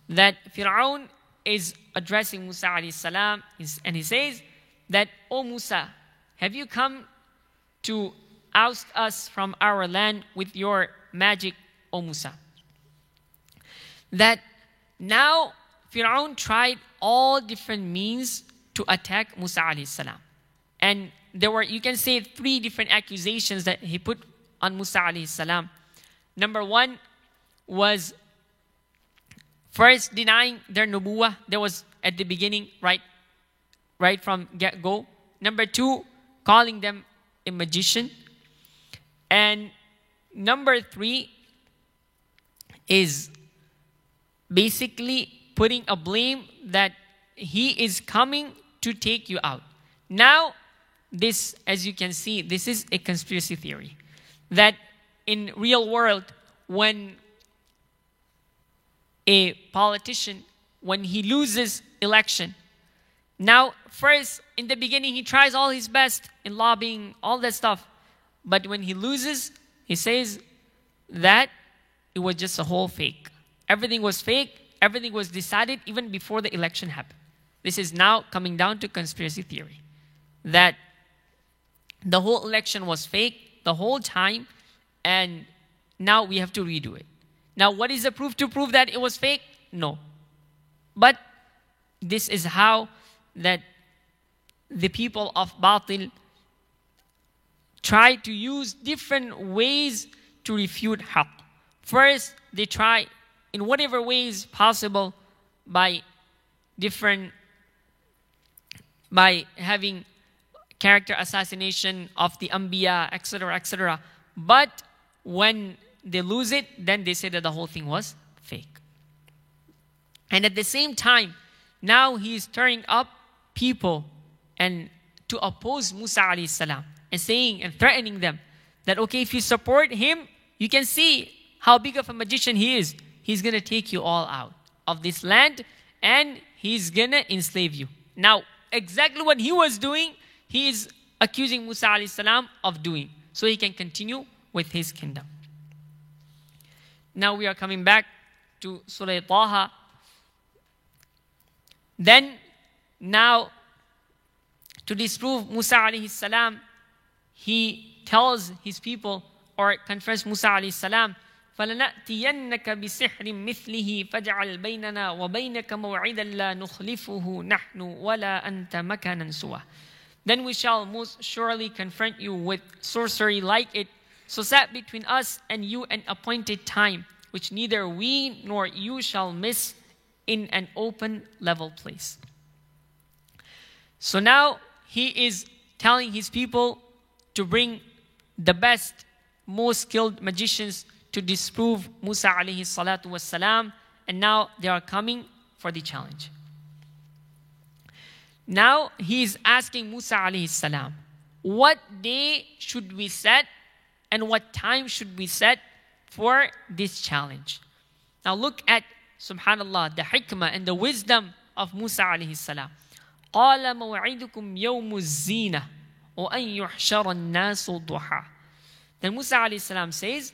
that Fir'aun is addressing Musa alayhi salam and he says that O Musa have you come to oust us from our land with your magic O Musa that now Fir'aun tried all different means to attack Musa alayhi salam. And there were, you can say, three different accusations that he put on Musa alayhi salam. Number one was first denying their nubuwah. There was at the beginning, right, right from get go. Number two, calling them a magician. And number three is basically putting a blame that he is coming to take you out. Now, this, as you can see, this is a conspiracy theory. That in real world, when a politician, when he loses election, now first in the beginning he tries all his best in lobbying, all that stuff. But when he loses, he says that it was just a whole fake. Everything was fake. Everything was decided even before the election happened. This is now coming down to conspiracy theory. That the whole election was fake the whole time, and now we have to redo it. Now, what is the proof to prove that it was fake? No. But this is how that the people of Batil try to use different ways to refute Haqq. First, they try in whatever ways possible by different by having character assassination of the Anbiya, etc., etc. But when they lose it, then they say that the whole thing was fake. And at the same time, now he is turning up people and to oppose Musa salam and saying and threatening them that okay, if you support him, you can see how big of a magician he is he's to take you all out of this land and he's to enslave you. Now, exactly what he was doing, he is accusing Musa salam of doing so he can continue with his kingdom. Now we are coming back to Surah Taha. Then, now, to disprove Musa alayhi salam, he tells his people or confronts Musa alayhi salam فلنأتينك بسحر مثله فاجعل بيننا وبينك موعدا لا نخلفه نحن ولا أنت مكانا سوى. then we shall most surely confront you with sorcery like it, so set between us and you an appointed time, which neither we nor you shall miss in an open level place. So now he is telling his people to bring the best, most skilled magicians to disprove Musa alayhi salatu wasalam, and now they are coming for the challenge. Now he is asking Musa alayhi salam, what day should we set and what time should we set for this challenge? Now look at subhanallah the hikmah and the wisdom of Musa alayhi salam. قال موعدكم يوم الزينة وأن يحشر الناس ضحى. Then Musa alayhi salam says,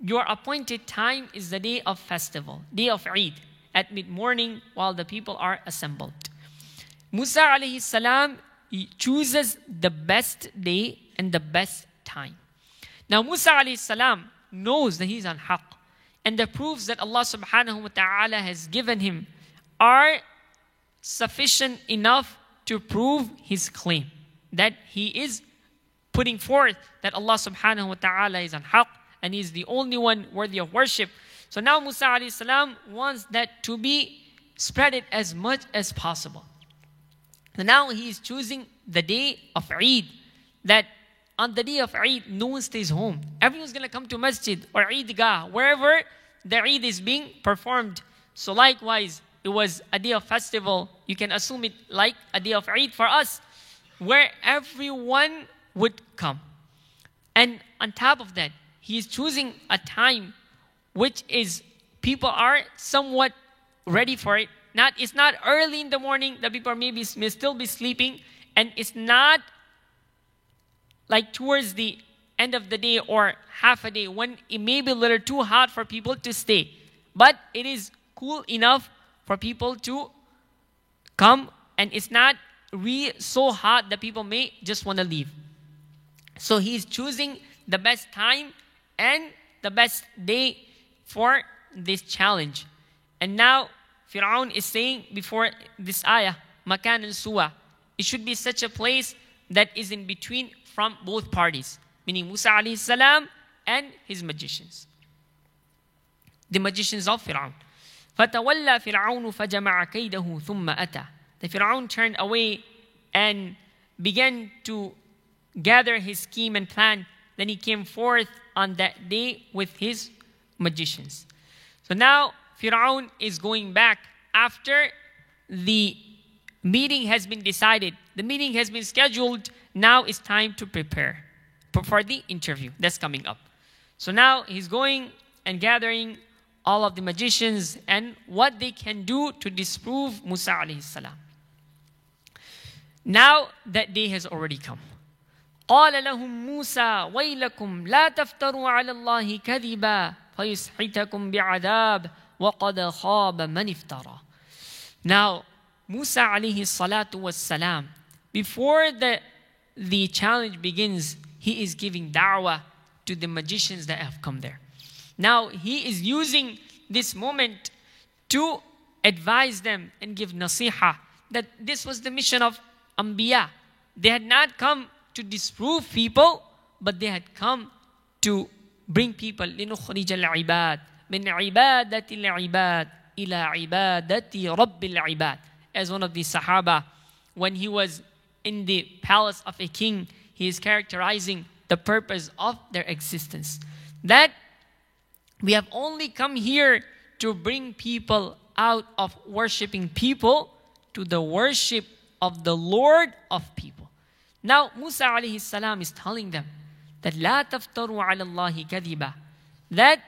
your appointed time is the day of festival, day of Eid, at mid morning while the people are assembled. Musa alayhi salam chooses the best day and the best time. Now Musa alayhi salam knows that he's on haqq. And the proofs that Allah subhanahu wa ta'ala has given him are sufficient enough to prove his claim that he is putting forth that Allah subhanahu wa ta'ala is on haqq and he is the only one worthy of worship. So now Musa alayhi salam wants that to be spread it as much as possible. Now he is choosing the day of Eid that on the day of Eid, no one stays home. Everyone's going to come to masjid or Eidgah, wherever the Eid is being performed. So likewise, it was a day of festival. You can assume it like a day of Eid for us, where everyone would come. And on top of that, he is choosing a time which is people are somewhat ready for it. Not it's not early in the morning that people are maybe may still be sleeping, and it's not like towards the end of the day or half a day when it may be a little too hot for people to stay. But it is cool enough for people to come and it's not really so hot that people may just want to leave. So he's choosing the best time and the best day for this challenge. And now Fir'aun is saying before this ayah, Makan al Suwa, it should be such a place that is in between from both parties, meaning Musa alayhi salam and his magicians. The magicians of Fir'aun. فَتَوَلَّى فِرْعَوْنُ فَجَمَعَ كَيْدَهُ ثُمَّ أَتَى The Fir'aun turned away and began to gather his scheme and plan. Then he came forth on that day with his magicians. So now Fir'aun is going back after the meeting has been decided. The meeting has been scheduled. Now it's time to prepare for the interview that's coming up. So now he's going and gathering all of the magicians and what they can do to disprove Musa alayhi salam. Now that day has already come. قال لهم موسى ويلكم لا تفتروا على الله كذبا فيسحتكم بعذاب وقد خاب من افترى. Now Musa alayhi salatu was salam before the the challenge begins he is giving da'wah to the magicians that have come there. Now he is using this moment to advise them and give nasiha that this was the mission of Anbiya. They had not come to disprove people, but they had come to bring people لنخرج العباد من عبادة العباد إلى عبادة رب العباد as one of the Sahaba when he was in the palace of a king he is characterizing the purpose of their existence that we have only come here to bring people out of worshiping people to the worship of the Lord of people. Now Musa alayhi salam is telling them that لا تفتروا على الله كذبا that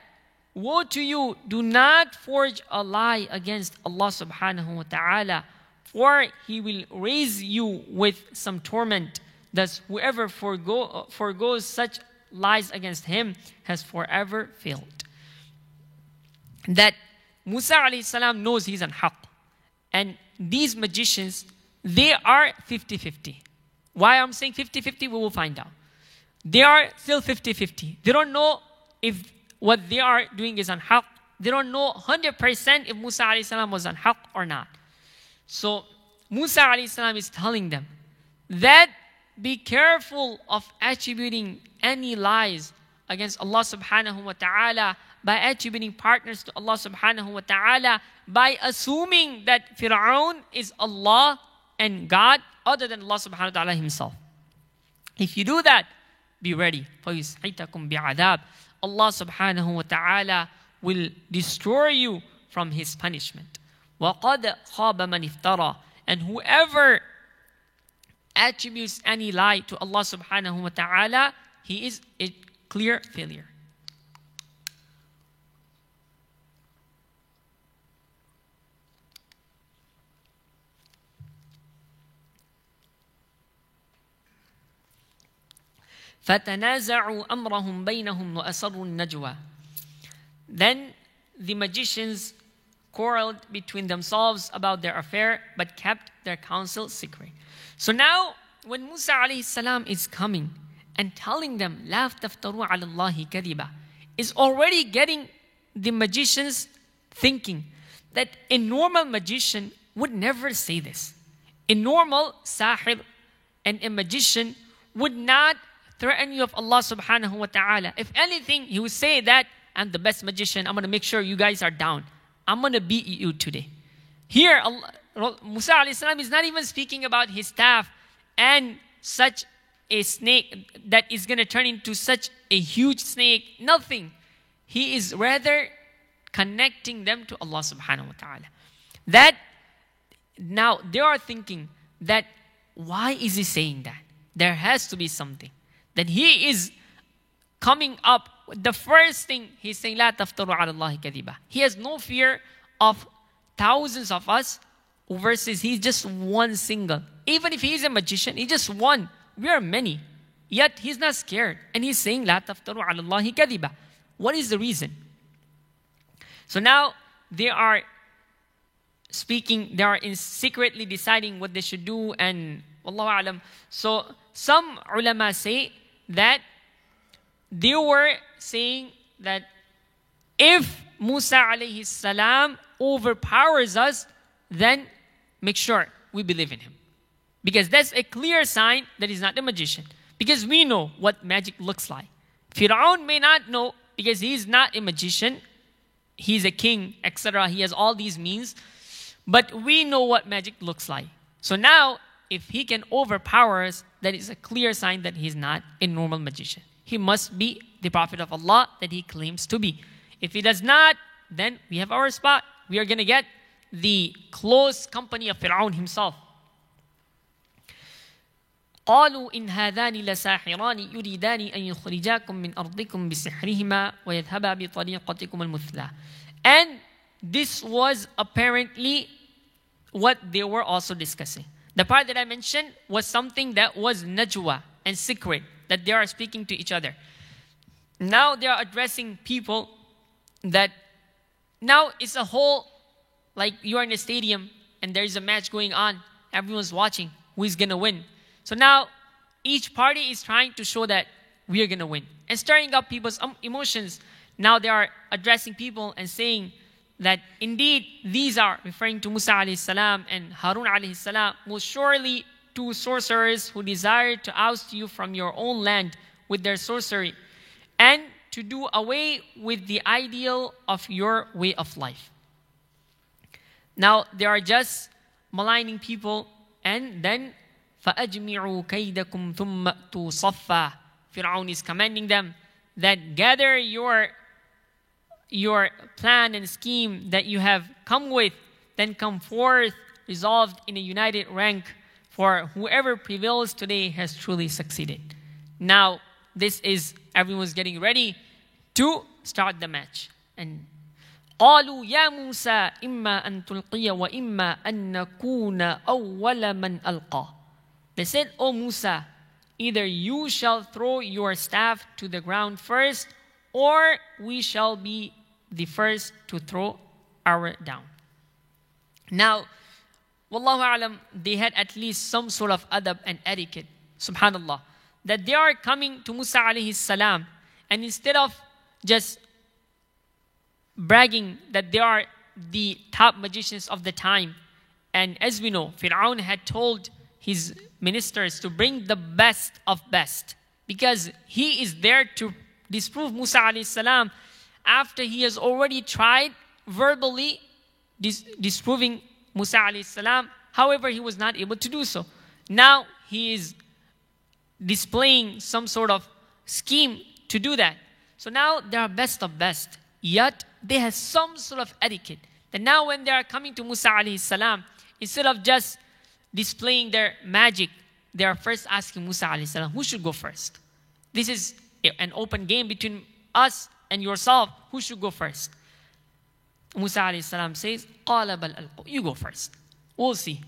woe to you do not forge a lie against Allah subhanahu wa ta'ala for he will raise you with some torment thus whoever forego, forgoes such lies against him has forever failed that Musa alayhi salam knows he's on haqq. And these magicians, they are 50-50. Why I'm saying 50-50, we will find out. They are still 50-50. They don't know if what they are doing is on haqq. They don't know 100% if Musa alayhi salam was on haqq or not. So Musa alayhi salam is telling them that be careful of attributing any lies against Allah subhanahu wa ta'ala by attributing partners to Allah subhanahu wa ta'ala, by assuming that Fir'aun is Allah and God other than Allah subhanahu wa ta'ala himself. If you do that, be ready. فَيُسْحِتَكُمْ بِعَذَابٍ Allah subhanahu wa ta'ala will destroy you from his punishment. وَقَدْ خَابَ مَنِ افْتَرَى And whoever attributes any lie to Allah subhanahu wa ta'ala, he is a clear failure. فَتَنَازَعُوا أَمْرَهُمْ بَيْنَهُمْ وَأَسَرُّوا النَّجْوَى Then the magicians quarreled between themselves about their affair, but kept their counsel secret. So now, when Musa alayhi salam is coming, and telling them, لا تفتروا على الله كذبا, is already getting the magicians thinking that a normal magician would never say this. A normal sahir and a magician would not threaten you of Allah subhanahu wa ta'ala. If anything, he would say that I'm the best magician. I'm going to make sure you guys are down. I'm going to beat you today. Here, Allah, Musa salam is not even speaking about his staff and such a snake that is going to turn into such a huge snake. Nothing. He is rather connecting them to Allah subhanahu wa ta'ala. That now they are thinking that why is he saying that? There has to be something. That he is coming up, the first thing he's saying, La taftaru ala Allah kadiba. He has no fear of thousands of us versus he's just one single. Even if he's a magician, he's just one. We are many. Yet he's not scared. And he's saying, La taftaru ala Allah kadiba. What is the reason? So now they are speaking, they are secretly deciding what they should do and Wallahu alam. So some ulama say that they were saying that if Musa alayhi salam overpowers us, then make sure we believe in him. Because that's a clear sign that he's not a magician. Because we know what magic looks like. Fir'aun may not know because he's not a magician, he's a king, etc. He has all these means. But we know what magic looks like. So now, if he can overpower us, that is a clear sign that he's not a normal magician. He must be the Prophet of Allah that he claims to be. If he does not, then we have our spot. We are going to get the close company of Fir'aun himself. قالوا إن هذان لساحران يريدان أن يخرجاكم من أرضكم بسحرهما ويذهبا بطريقتكم المثلى. And this was apparently what they were also discussing. The part that I mentioned was something that was najwa and secret that they are speaking to each other. Now they are addressing people that now it's a whole like you are in a stadium and there is a match going on, everyone's watching who is gonna win. So now each party is trying to show that we are gonna win and stirring up people's um, emotions. Now they are addressing people and saying that indeed these are referring to Musa alayhi salam and Harun alayhi salam, most surely two sorcerers who desire to oust you from your own land with their sorcery and to do away with the ideal of your way of life. Now they are just maligning people and then فَأَجْمِعُوا كَيْدَكُمْ ثُمَّ صَفًّا Fir'aun is commanding them that gather your your plan and scheme that you have come with, then come forth resolved in a united rank, for whoever prevails today has truly succeeded. Now, this is everyone's getting ready to start the match. And قالوا يا موسى إما أن تلقي وإما أن نكون أول من ألقى They said, O Musa, either you shall throw your staff to the ground first, or we shall be the first to throw our down. Now, Wallahu alam, they had at least some sort of adab and etiquette, subhanallah, that they are coming to Musa alayhi salam, and instead of just bragging that they are the top magicians of the time, and as we know, Fir'aun had told his ministers to bring the best of best, because he is there to disprove Musa alayhi salam after he has already tried verbally dis- disproving Musa alayhi salam. However, he was not able to do so. Now he is displaying some sort of scheme to do that. So now they are best of best. Yet they have some sort of etiquette. That now when they are coming to Musa alayhi salam, instead of just displaying their magic, they are first asking Musa alayhi salam, who should go first? This is an open game between us and yourself, who should go first? Musa alayhi salam says, قال بل ألقوا. You go first. We'll see.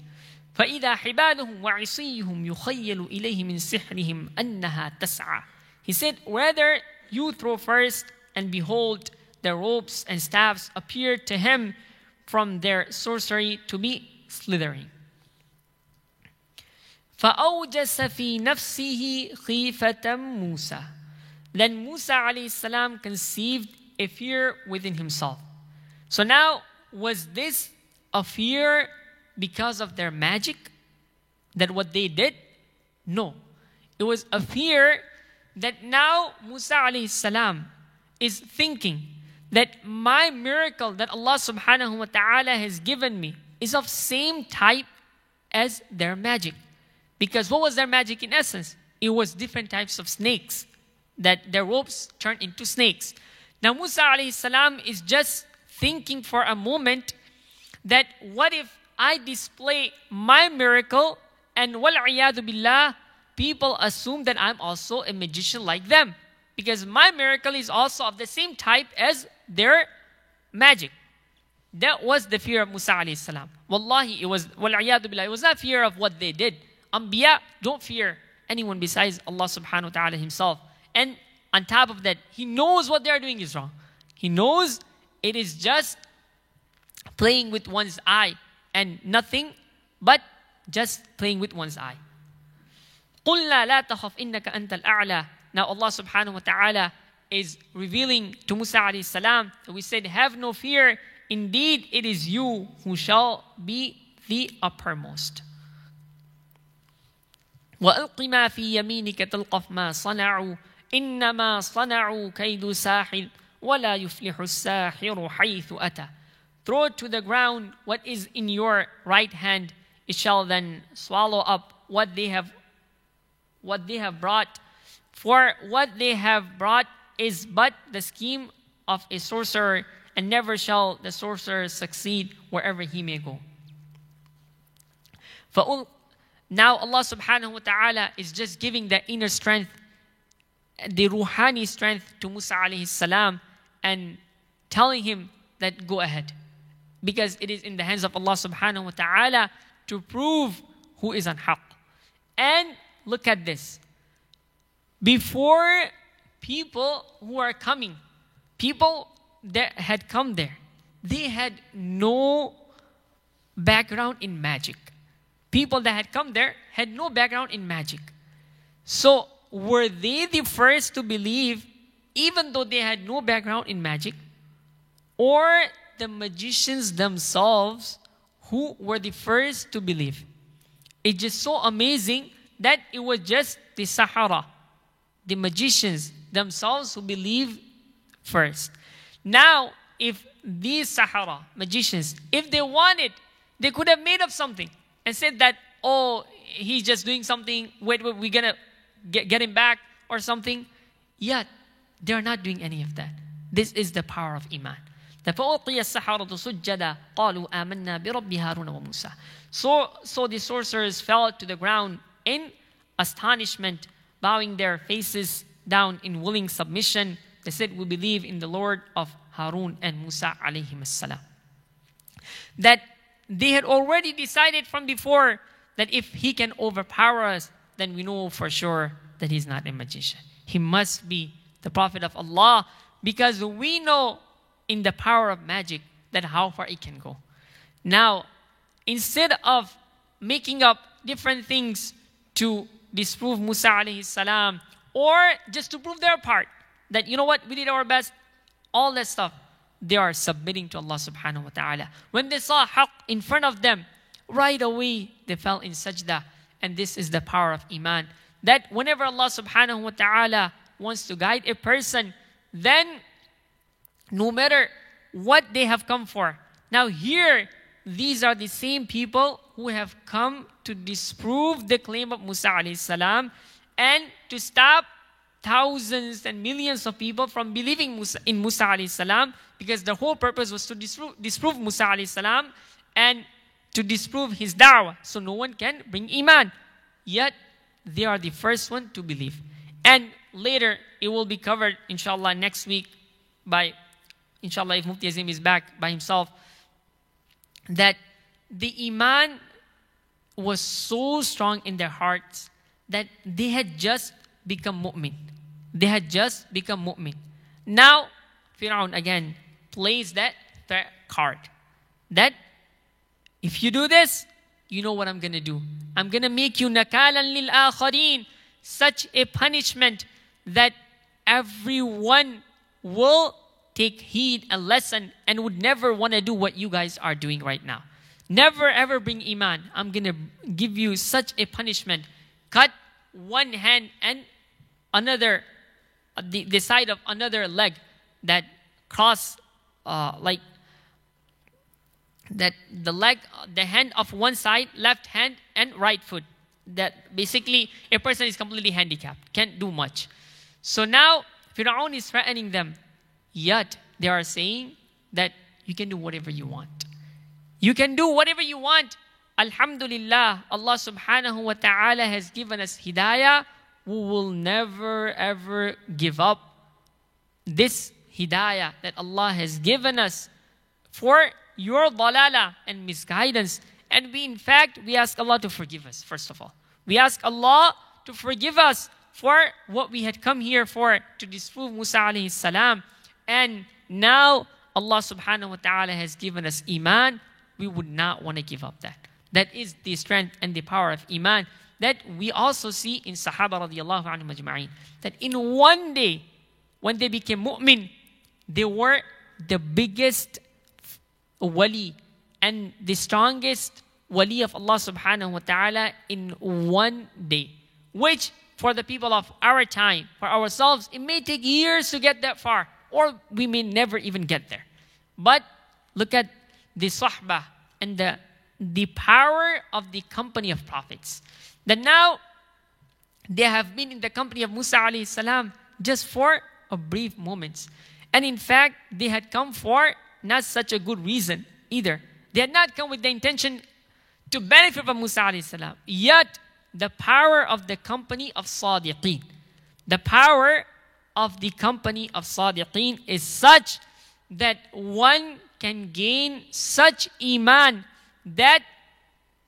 فإذا حبالهم وعصيهم يخيل إليه من سحرهم أنها تسعى. He said, whether you throw first, and behold, the ropes and staffs appear to him from their sorcery to be slithering. فأوجس في نفسه خيفة موسى. then Musa alayhi conceived a fear within himself. So now, was this a fear because of their magic? That what they did? No. It was a fear that now Musa alayhi is thinking that my miracle that Allah subhanahu wa ta'ala has given me is of same type as their magic. Because what was their magic in essence? It was different types of snakes that their ropes turned into snakes. Now Musa salam is just thinking for a moment that what if I display my miracle and wal billah people assume that I'm also a magician like them because my miracle is also of the same type as their magic. That was the fear of Musa alayhi salam. Wallahi, it was, billah, it was not fear of what they did. Anbiya don't fear anyone besides Allah subhanahu wa ta'ala himself. And on top of that, he knows what they're doing is wrong. He knows it is just playing with one's eye and nothing but just playing with one's eye. قُلْنَا لَا تَخَفْ إِنَّكَ أَنْتَ الْأَعْلَى Now Allah subhanahu wa ta'ala is revealing to Musa alayhi salam, we said, have no fear, indeed it is you who shall be the uppermost. وألق ما في يمينك تلقف ما صنعوا إنما صنعوا كيد ساحر ولا يفلح الساحر حيث أتى Throw it to the ground what is in your right hand it shall then swallow up what they have what they have brought for what they have brought is but the scheme of a sorcerer and never shall the sorcerer succeed wherever he may go now Allah subhanahu wa ta'ala is just giving the inner strength the ruhani strength to Musa alayhi salam and telling him that go ahead. Because it is in the hands of Allah subhanahu wa ta'ala to prove who is on haqq. And look at this. Before people who are coming, people that had come there, they had no background in magic. People that had come there had no background in magic. So were they the first to believe, even though they had no background in magic? Or the magicians themselves who were the first to believe? It's just so amazing that it was just the Sahara, the magicians themselves who believed first. Now, if these Sahara magicians, if they wanted, they could have made up something and said that, oh, he's just doing something, wait, wait we're gonna get, get him back or something. Yet, they're not doing any of that. This is the power of Iman. So, so the sorcerers fell to the ground in astonishment, bowing their faces down in willing submission. They said, We believe in the Lord of Harun and Musa. That they had already decided from before that if he can overpower us, then we know for sure that he's not a magician. He must be the Prophet of Allah because we know in the power of magic that how far it can go. Now, instead of making up different things to disprove Musa alayhi salam or just to prove their part that you know what we did our best all that stuff they are submitting to Allah subhanahu wa ta'ala when they saw haqq in front of them right away they fell in sajda and this is the power of Iman. That whenever Allah subhanahu wa ta'ala wants to guide a person, then no matter what they have come for. Now, here, these are the same people who have come to disprove the claim of Musa alayhi salam and to stop thousands and millions of people from believing in Musa alayhi salam because the whole purpose was to disprove, disprove Musa alayhi salam and to disprove his da'wah. So no one can bring iman. Yet they are the first one to believe. And later it will be covered, inshallah, next week by, inshallah, if Mufti Azim is back by himself, that the iman was so strong in their hearts that they had just become mu'min. They had just become mu'min. Now, Fir'aun again plays that threat card. That if you do this, you know what I'm going to do? I'm going to make you nakalan lil akharin, such a punishment that everyone will take heed and lesson and would never want to do what you guys are doing right now. Never ever bring iman. I'm going to give you such a punishment. Cut one hand and another, uh, the, the side of another leg that cross uh, like that the leg, the hand of one side, left hand and right foot. That basically a person is completely handicapped, can't do much. So now Fir'aun is threatening them, yet they are saying that you can do whatever you want. You can do whatever you want. Alhamdulillah, Allah subhanahu wa ta'ala has given us hidayah. We will never ever give up this hidayah that Allah has given us for your dalala and misguidance. And we, in fact, we ask Allah to forgive us, first of all. We ask Allah to forgive us for what we had come here for, to disprove Musa alayhi salam. And now Allah subhanahu wa ta'ala has given us iman. We would not want to give up that. That is the strength and the power of iman that we also see in Sahaba radiallahu anhu. That in one day, when they became mu'min, they were the biggest wali and the strongest wali of Allah subhanahu wa ta'ala in one day. Which for the people of our time, for ourselves, it may take years to get that far, or we may never even get there. But look at the sahbah and the, the power of the company of prophets. That now they have been in the company of Musa alayhi salam just for a brief moments. And in fact, they had come for not such a good reason either. They had not come with the intention to benefit from Musa alayhi salam. Yet, the power of the company of Sadiqeen, the power of the company of Sadiqeen is such that one can gain such iman that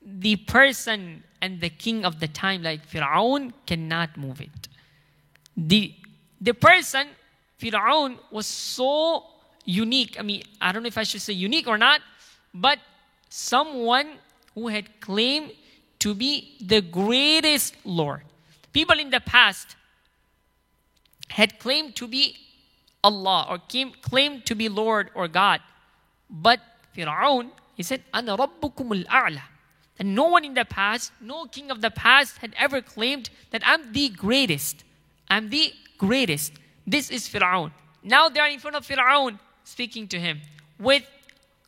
the person and the king of the time like Fir'aun cannot move it. The, the person, Fir'aun, was so unique. I mean, I don't know if I should say unique or not, but someone who had claimed to be the greatest Lord. People in the past had claimed to be Allah or came, claimed to be Lord or God. But Fir'aun, he said, Ana Rabbukum al-A'la. And no one in the past, no king of the past had ever claimed that I'm the greatest. I'm the greatest. This is Fir'aun. Now they are in front of Fir'aun speaking to him with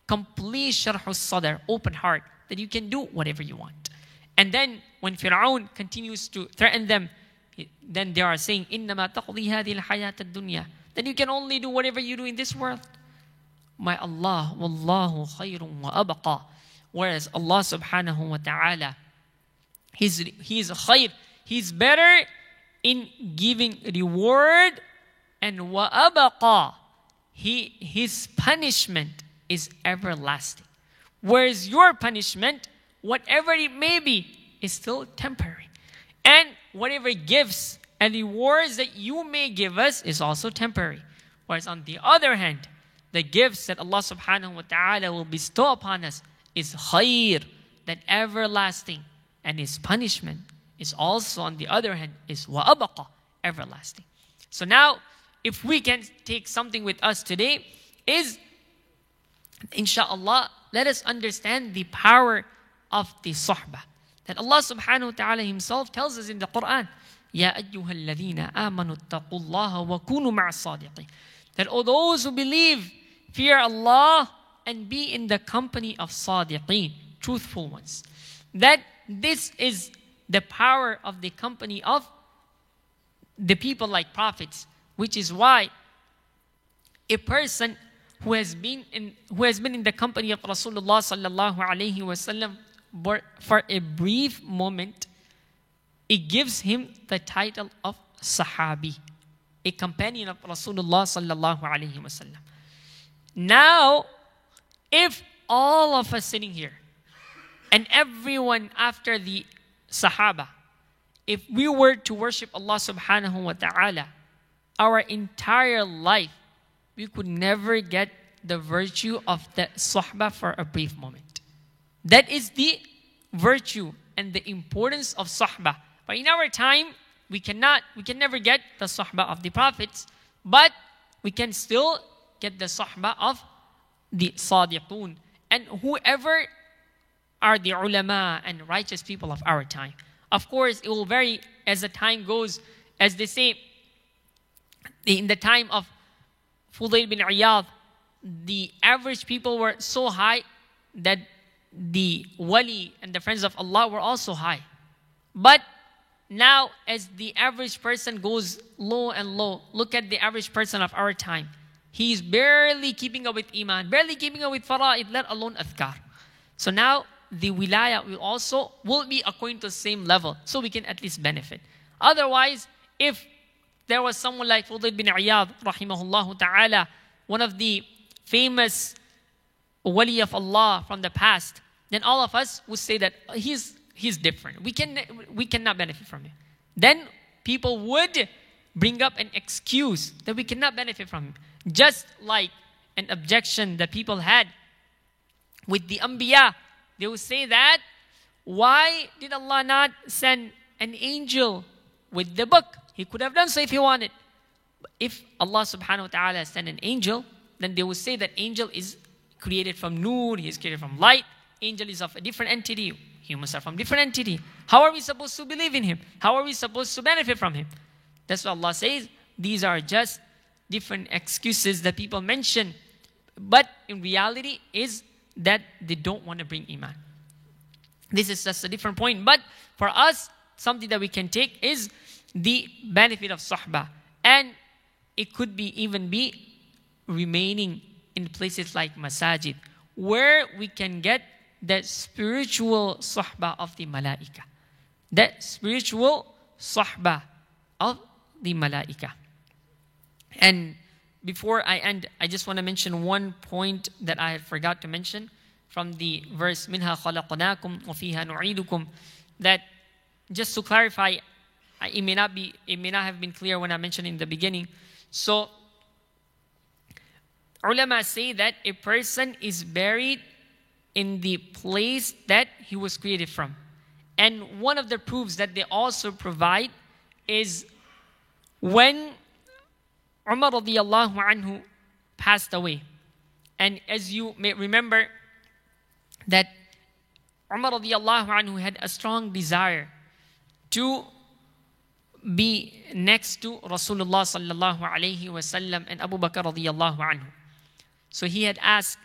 complete sharh sadr, open heart, that you can do whatever you want. And then when Fir'aun continues to threaten them, then they are saying, إِنَّمَا تَقْضِي هَذِهِ الْحَيَاةَ الدُّنْيَا Then you can only do whatever you do in this world. My Allah, Wallahu khayrun wa abqa. Whereas Allah subhanahu wa ta'ala, He's, he's khayr, He's better in giving reward and wa abqa he, his punishment is everlasting. Whereas your punishment, whatever it may be, is still temporary. And whatever gifts and rewards that you may give us is also temporary. Whereas on the other hand, the gifts that Allah subhanahu wa ta'ala will bestow upon us is khair, that everlasting. And his punishment is also on the other hand is wa'abaqa, everlasting. So now if we can take something with us today, is inshallah, let us understand the power of the sahbah. That Allah subhanahu wa ta'ala Himself tells us in the Quran, Ya ayyuhal ladhina amanu taqullaha wa kunu sadiqin. That all those who believe, fear Allah and be in the company of sadiqeen, truthful ones. That this is the power of the company of the people like prophets which is why a person who has been in who has been in the company of Rasulullah sallallahu alaihi wasallam for a brief moment, it gives him the title of Sahabi, a companion of Rasulullah sallallahu alaihi wasallam. Now, if all of us sitting here and everyone after the Sahaba, if we were to worship Allah subhanahu wa ta'ala our entire life, we could never get the virtue of that sohbah for a brief moment. That is the virtue and the importance of sahbah. But in our time, we cannot, we can never get the sahbah of the prophets, but we can still get the sahbah of the sadiqun and whoever are the ulama and righteous people of our time. Of course, it will vary as the time goes. As they say, in the time of Fudayl bin Iyad, the average people were so high that the wali and the friends of Allah were also high. But now, as the average person goes low and low, look at the average person of our time. He's barely keeping up with Iman, barely keeping up with Fara'id, let alone Adhkar. So now, the wilaya will also will be according to the same level, so we can at least benefit. Otherwise, if there was someone like Fudayl bin Iyad, rahimahullah ta'ala, one of the famous wali of Allah from the past, then all of us would say that he's, he's different. We, can, we cannot benefit from him. Then people would bring up an excuse that we cannot benefit from him. Just like an objection that people had with the Anbiya. They would say that, why did Allah not send an angel with the book? He could have done so if he wanted. But If Allah subhanahu wa ta'ala sent an angel, then they would say that angel is created from nur, he is created from light, angel is of a different entity, humans are from different entity. How are we supposed to believe in him? How are we supposed to benefit from him? That's what Allah says. These are just different excuses that people mention. But in reality is that they don't want to bring iman. This is just a different point. But for us, something that we can take is the benefit of sahbah. And it could be even be remaining in places like masajid, where we can get that spiritual sahbah of the malaika. That spiritual sahbah of the malaika. And before I end, I just want to mention one point that I forgot to mention from the verse "Minha خلقناكم وفيها نعيدكم." That just to clarify, it may not be, it may not have been clear when I mentioned in the beginning. So, ulama say that a person is buried in the place that he was created from. And one of the proofs that they also provide is when Umar radiallahu anhu passed away. And as you may remember, that Umar radiallahu anhu had a strong desire to be next to Rasulullah sallallahu alayhi wasallam and Abu Bakr radiallahu anhu. So he had asked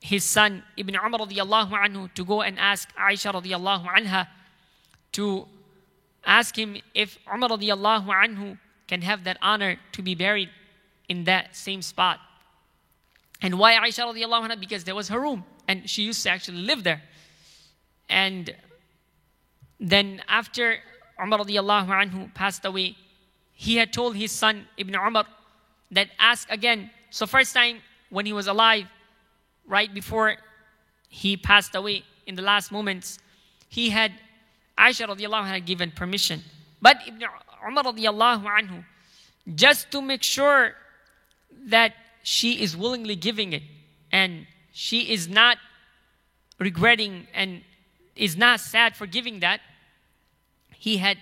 his son Ibn Umar radiallahu anhu to go and ask Aisha radiallahu anha to ask him if Umar radiallahu anhu can have that honor to be buried in that same spot. And why Aisha radiallahu anha? Because there was her room and she used to actually live there. And then after Umar radiallahu anhu passed away, he had told his son Ibn Umar that ask again. So first time when he was alive, right before he passed away in the last moments, he had Aisha radiallahu anha had given permission. But Ibn Umar anhu, just to make sure that she is willingly giving it and she is not regretting and is not sad for giving that, he had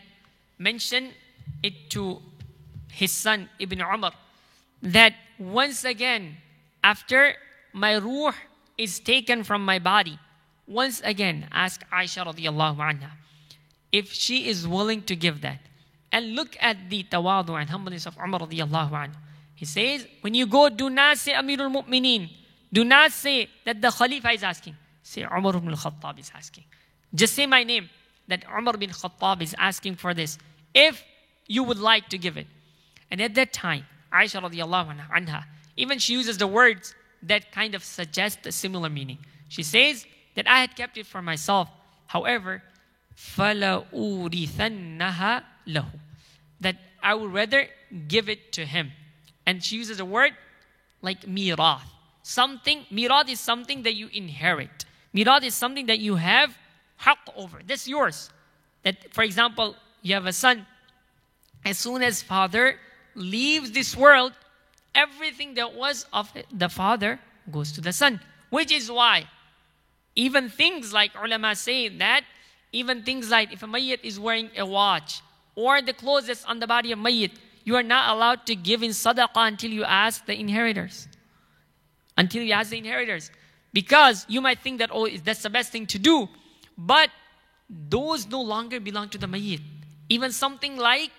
mentioned it to his son Ibn Umar that once again, after my ruh is taken from my body, once again ask Aisha radiallahu anha if she is willing to give that. And look at the tawadu and humbleness of Umar radiallahu anhu. He says, when you go, do not say Amirul Mu'mineen. Do not say that the Khalifa is asking. Say Umar ibn al-Khattab is asking. Just say my name, that Umar bin Khattab is asking for this. If you would like to give it. And at that time, Aisha radiallahu anha, even she uses the words that kind of suggest a similar meaning. She says that I had kept it for myself. However, فَلَأُورِثَنَّهَا لَهُ That I would rather give it to him. And she uses a word like mirath. Something, mirath is something that you inherit. Mirath is something that you have haqq over. That's yours. That, for example, you have a son. As soon as father leaves this world, everything that was of the father goes to the son. Which is why even things like ulama say that even things like if a mayyit is wearing a watch or the clothes on the body of mayyit, you are not allowed to give in sadaqah until you ask the inheritors. Until you ask the inheritors. Because you might think that, oh, that's the best thing to do. But those no longer belong to the mayyit. Even something like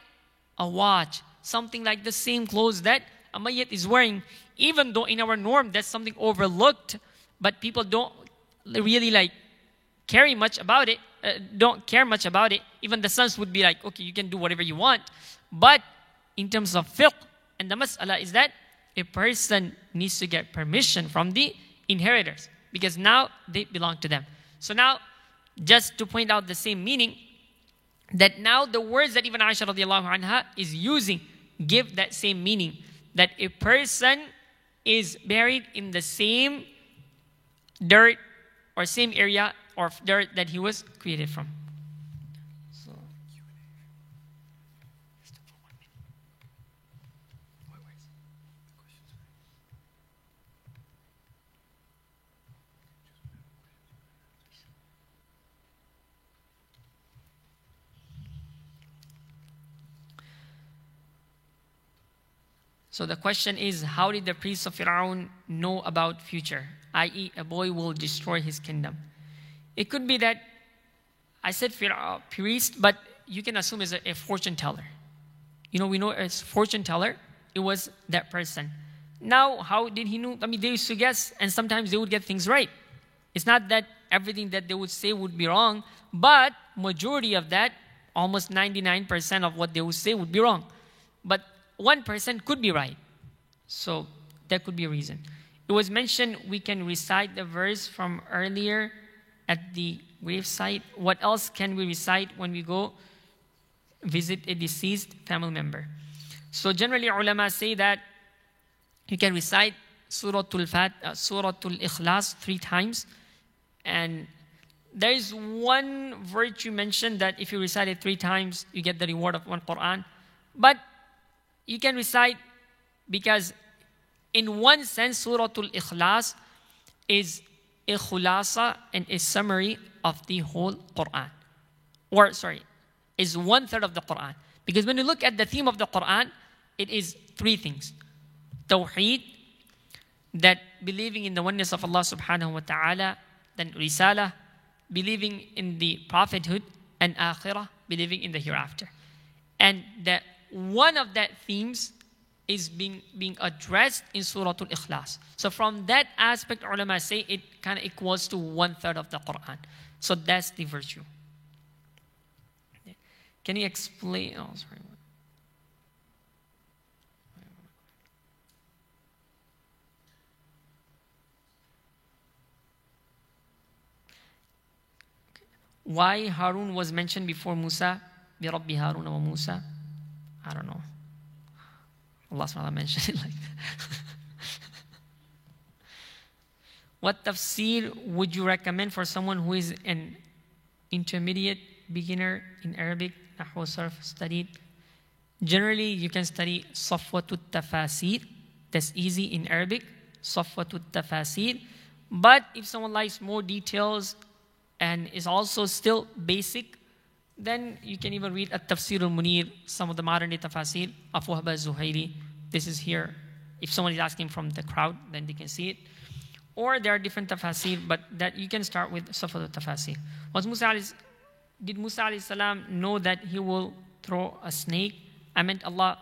a watch, something like the same clothes that a mayyit is wearing, even though in our norm that's something overlooked, but people don't really like carry much about it, uh, don't care much about it. Even the sons would be like, okay, you can do whatever you want. But in terms of fiqh, and the mas'ala is that a person needs to get permission from the inheritors because now they belong to them. So now, just to point out the same meaning, that now the words that even Aisha radiallahu anha is using give that same meaning. That a person is buried in the same dirt or same area or dirt that he was created from. So the question is, how did the priests of Fir'aun know about future? I.e., a boy will destroy his kingdom. It could be that I said priest, but you can assume as a, a fortune teller. You know, we know as fortune teller, it was that person. Now, how did he know? I mean, they used to guess, and sometimes they would get things right. It's not that everything that they would say would be wrong, but majority of that, almost 99% of what they would say would be wrong. But one person could be right. So that could be a reason. It was mentioned we can recite the verse from earlier at the gravesite. What else can we recite when we go visit a deceased family member? So generally, ulama say that you can recite Surah Al-Fat, uh, Surah Al-Ikhlas three times. And there is one virtue mentioned that if you recite it three times, you get the reward of one Quran. But you can recite because in one sense Surah Al-Ikhlas is a khulasa and a summary of the whole Quran. Or sorry, is one third of the Quran. Because when you look at the theme of the Quran, it is three things. Tawheed, that believing in the oneness of Allah subhanahu wa ta'ala, then risala, believing in the prophethood, and akhirah, believing in the hereafter. And that one of that themes is being, being addressed in Surah Al-Ikhlas. So from that aspect, ulama say it kind of equals to one third of the Quran. So that's the virtue. Can you explain? Oh, sorry. Why Harun was mentioned before Musa? برب هارون وموسى I don't know. Allah subhanahu mentioned it like that. what tafsir would you recommend for someone who is an intermediate beginner in Arabic, Nahwu Sarf studied? Generally, you can study Safwatut Tafasir. That's easy in Arabic. Safwatut Tafasir. But if someone likes more details and is also still basic, then you can even read At-Tafsir al-Munir, some of the modern day tafsir of Wahb al-Zuhairi. This is here. If someone is asking from the crowd, then they can see it. Or there are different tafsir, but that you can start with Safat al-Tafasir. Was Musa did Musa salam know that he will throw a snake? I meant Allah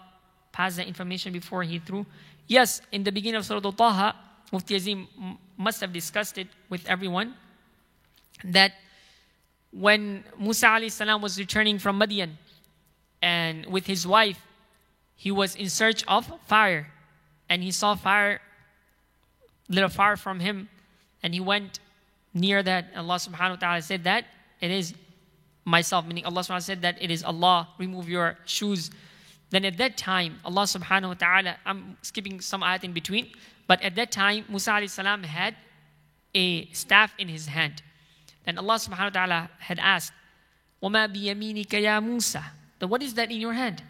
passed the information before he threw. Yes, in the beginning of Surah Al-Taha, Mufti Azim must have discussed it with everyone that when Musa salam was returning from Madian and with his wife, he was in search of fire. And he saw fire little far from him. And he went near that. Allah subhanahu wa ta'ala said that it is myself, meaning Allah subhanahu wa ta'ala said that it is Allah, remove your shoes. Then at that time, Allah subhanahu wa ta'ala, I'm skipping some ayat in between, but at that time, Musa salam had a staff in his hand. Then Allah subhanahu wa ta'ala had asked, وَمَا بِيَمِينِكَ يَا مُوسَى Then what is that in your hand?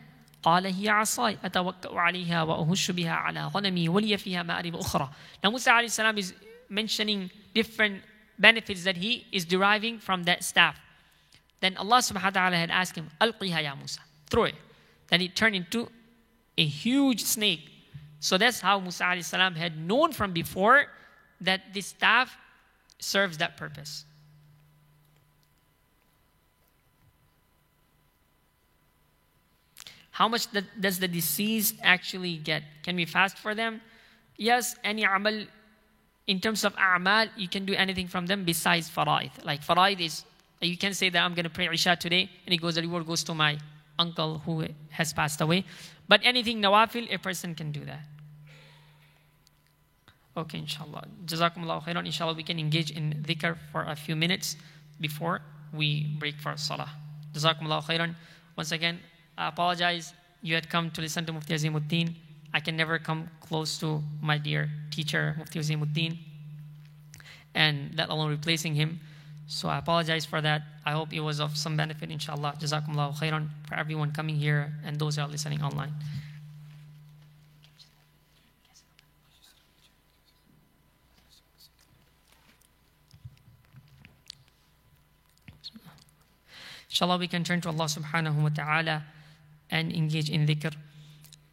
قال هي عصاي أتوكأ عليها وأهش بها على غنمي ولي فيها مآرب أخرى. Now Musa alayhi salam is mentioning different benefits that he is deriving from that staff. Then Allah subhanahu wa ta'ala had asked him, Alqiha ya Musa, throw it. Then it turned into a huge snake. So that's how Musa alayhi salam had known from before that this staff serves that purpose. How much does the deceased actually get? Can we fast for them? Yes, any amal, in terms of a'mal, you can do anything from them besides fara'id. Like fara'id is, you can say that I'm going to pray Isha today, and it goes, the reward goes to my uncle who has passed away. But anything nawafil, a person can do that. Okay, inshallah. Jazakumullah khairan. Inshallah, we can engage in dhikr for a few minutes before we break for salah. Jazakumullah khairan. Once again, I apologize. You had come to listen to Mufti Azimuddin. I can never come close to my dear teacher, Mufti Azimuddin, and let alone replacing him. So I apologize for that. I hope it was of some benefit, inshallah. Jazakumullah khairan for everyone coming here and those who are listening online. Inshallah, we can turn to Allah subhanahu wa ta'ala and engage in dhikr.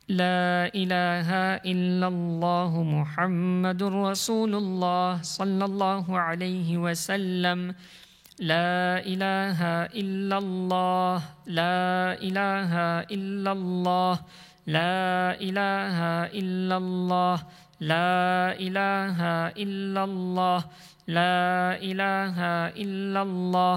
لا إله إلا الله محمد رسول الله صلى الله عليه وسلم لا إله إلا الله لا إله إلا الله لا إله إلا الله لا إله إلا الله لا إله إلا الله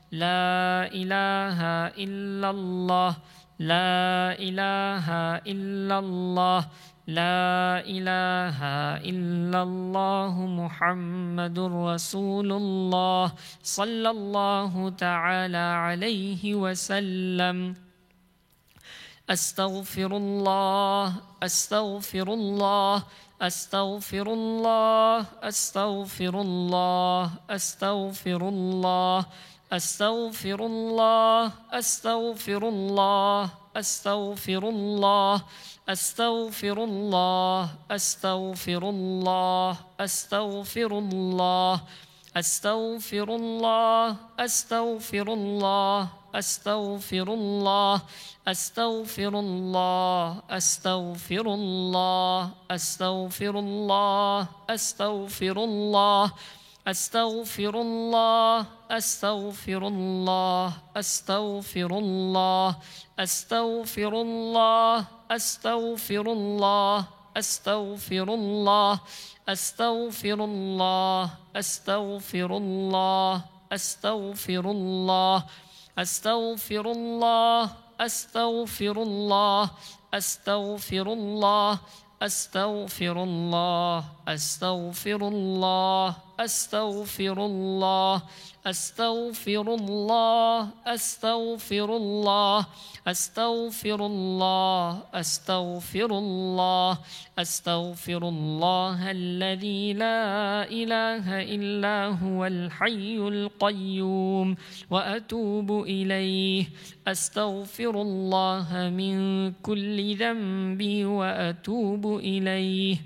لا إله إلا الله. لا إله إلا الله. لا إله إلا الله محمد رسول الله صلى الله تعالى عليه وسلم. أستغفر الله أستغفر الله أستغفر الله أستغفر الله أستغفر الله. أستغفر الله أستغفر الله أستغفر الله أستغفر الله أستغفر الله أستغفر الله أستغفر الله أستغفر الله أستغفر الله أستغفر الله أستغفر الله أستغفر الله أستغفر الله أستغفر الله استغفر الله استغفر الله استغفر الله استغفر الله استغفر الله استغفر الله استغفر الله استغفر الله استغفر الله استغفر الله استغفر الله استغفر الله استغفر الله استغفر الله أستغفر الله أستغفر الله أستغفر الله أستغفر الله أستغفر الله أستغفر الله الذي لا إله إلا هو الحي القيوم وأتوب إليه. أستغفر الله من كل ذنب وأتوب إليه.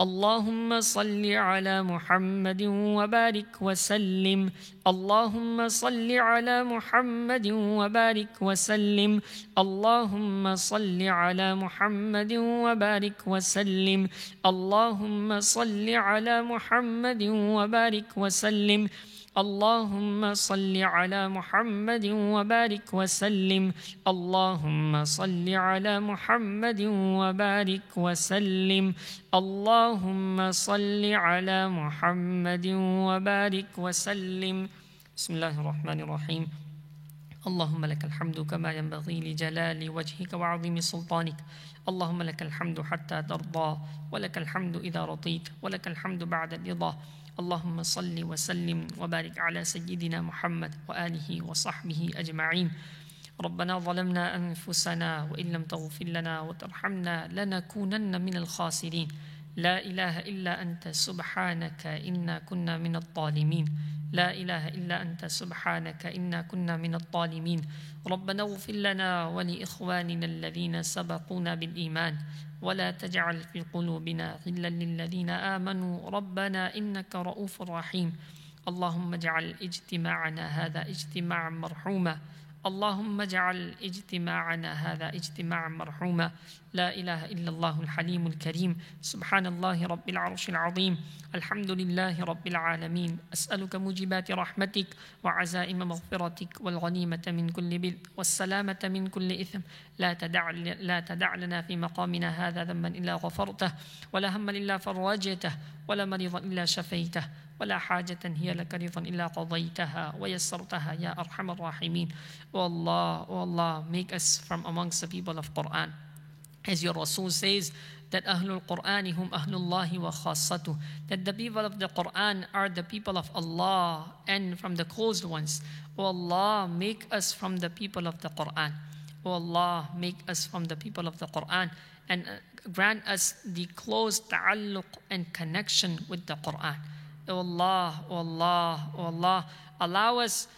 اللهم صل على محمد وبارك وسلم. اللهم صل على محمد وبارك وسلم. اللهم صل على محمد وبارك وسلم. اللهم صل على محمد وبارك وسلم. اللهم صل على محمد وبارك وسلم. اللهم صل على محمد وبارك وسلم. اللهم صل على محمد وبارك وسلم. بسم الله الرحمن الرحيم. اللهم لك الحمد كما ينبغي لجلال وجهك وعظيم سلطانك. اللهم لك الحمد حتى ترضى. ولك الحمد إذا رضيت. ولك الحمد بعد الرضا. اللهم صل وسلم وبارك على سيدنا محمد وآله وصحبه أجمعين. ربنا ظلمنا أنفسنا وإن لم تغفر لنا وترحمنا لنكونن من الخاسرين. لا إله إلا أنت سبحانك إنا كنا من الظالمين. لا إله إلا أنت سبحانك إنا كنا من الظالمين. ربنا اغفر لنا ولإخواننا الذين سبقونا بالإيمان. ولا تجعل في قلوبنا غلا للذين آمنوا. ربنا إنك رؤوف رحيم. اللهم اجعل اجتماعنا هذا اجتماعا مرحوما. اللهم اجعل اجتماعنا هذا اجتماعا مرحوما. لا إله إلا الله الحليم الكريم. سبحان الله رب العرش العظيم. الحمد لله رب العالمين. أسألك موجبات رحمتك وعزائم مغفرتك والغنيمة من كل بر والسلامة من كل إثم. لا تدع لا تدع لنا في مقامنا هذا ذنبا إلا غفرته ولا هما إلا فرجته ولا مريضا إلا شفيته. ولا حاجة هي لك رضا إلا قضيتها ويسرتها يا أرحم الراحمين O Allah, make us from amongst the people of Quran. As your Rasul says, that Ahlul Quran hum Ahlullahi wa khassatu. That the people of the Quran are the people of Allah and from the closed ones. O Allah, make us from the people of the Quran. O Allah, make us from the people of the Quran and grant us the close ta'alluq and connection with the Quran. O Allah, O Allah, O Allah, allow us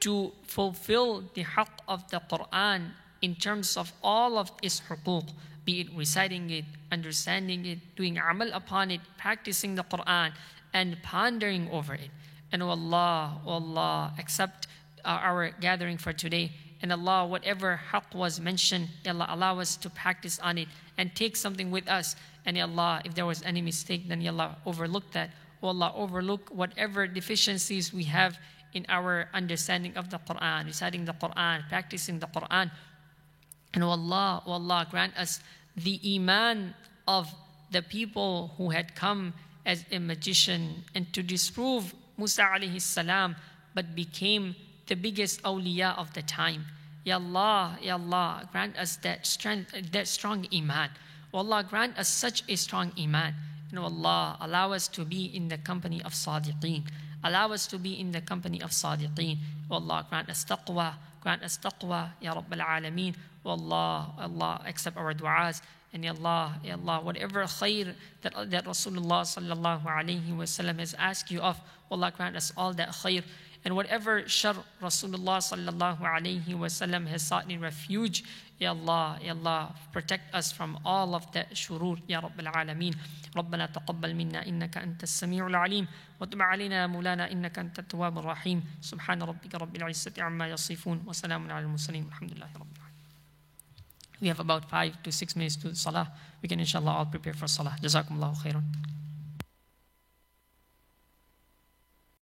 to fulfill the haqq of the Quran in terms of all of its huquq, be it reciting it, understanding it, doing amal upon it, practicing the Quran, and pondering over it. And O Allah, O Allah, accept our gathering for today. And Allah, whatever haqq was mentioned, Allah, allow us to practice on it and take something with us. And Allah, if there was any mistake, then Allah, overlook that. Allah, overlook whatever deficiencies we have in our understanding of the Quran, reciting the Quran, practicing the Quran. And Allah, Allah, grant us the iman of the people who had come as a magician and to disprove Musa alayhi salam, but became the biggest awliya of the time. Ya Allah, Ya Allah, grant us that strength, that strong iman. Allah, grant us such a strong iman. Allah, allow us to be in the company of Sadiqeen. Allow us to be in the company of Sadiqeen. Allah, grant us taqwa. Grant us taqwa, Ya Rabbal Alameen. Allah, Allah, accept our du'as. And Ya Allah, Ya Allah, whatever khair that, that Rasulullah sallallahu alayhi wasallam has asked you of, Allah grant us all that khair. And whatever shar Rasulullah sallallahu alayhi wasallam has sought in refuge, Ya Allah, Ya Allah, protect us from all of that shurur, Ya Rabbil Alameen. ربنا تقبل منا إنك أنت السميع العليم وتب علينا يا مولانا إنك أنت التواب الرحيم سبحان ربك رب العزة عما يصفون وسلام على المرسلين والحمد لله رب العالمين We have about five to six minutes to Salah. We can inshallah all prepare for Salah. Jazakumullahu khairan.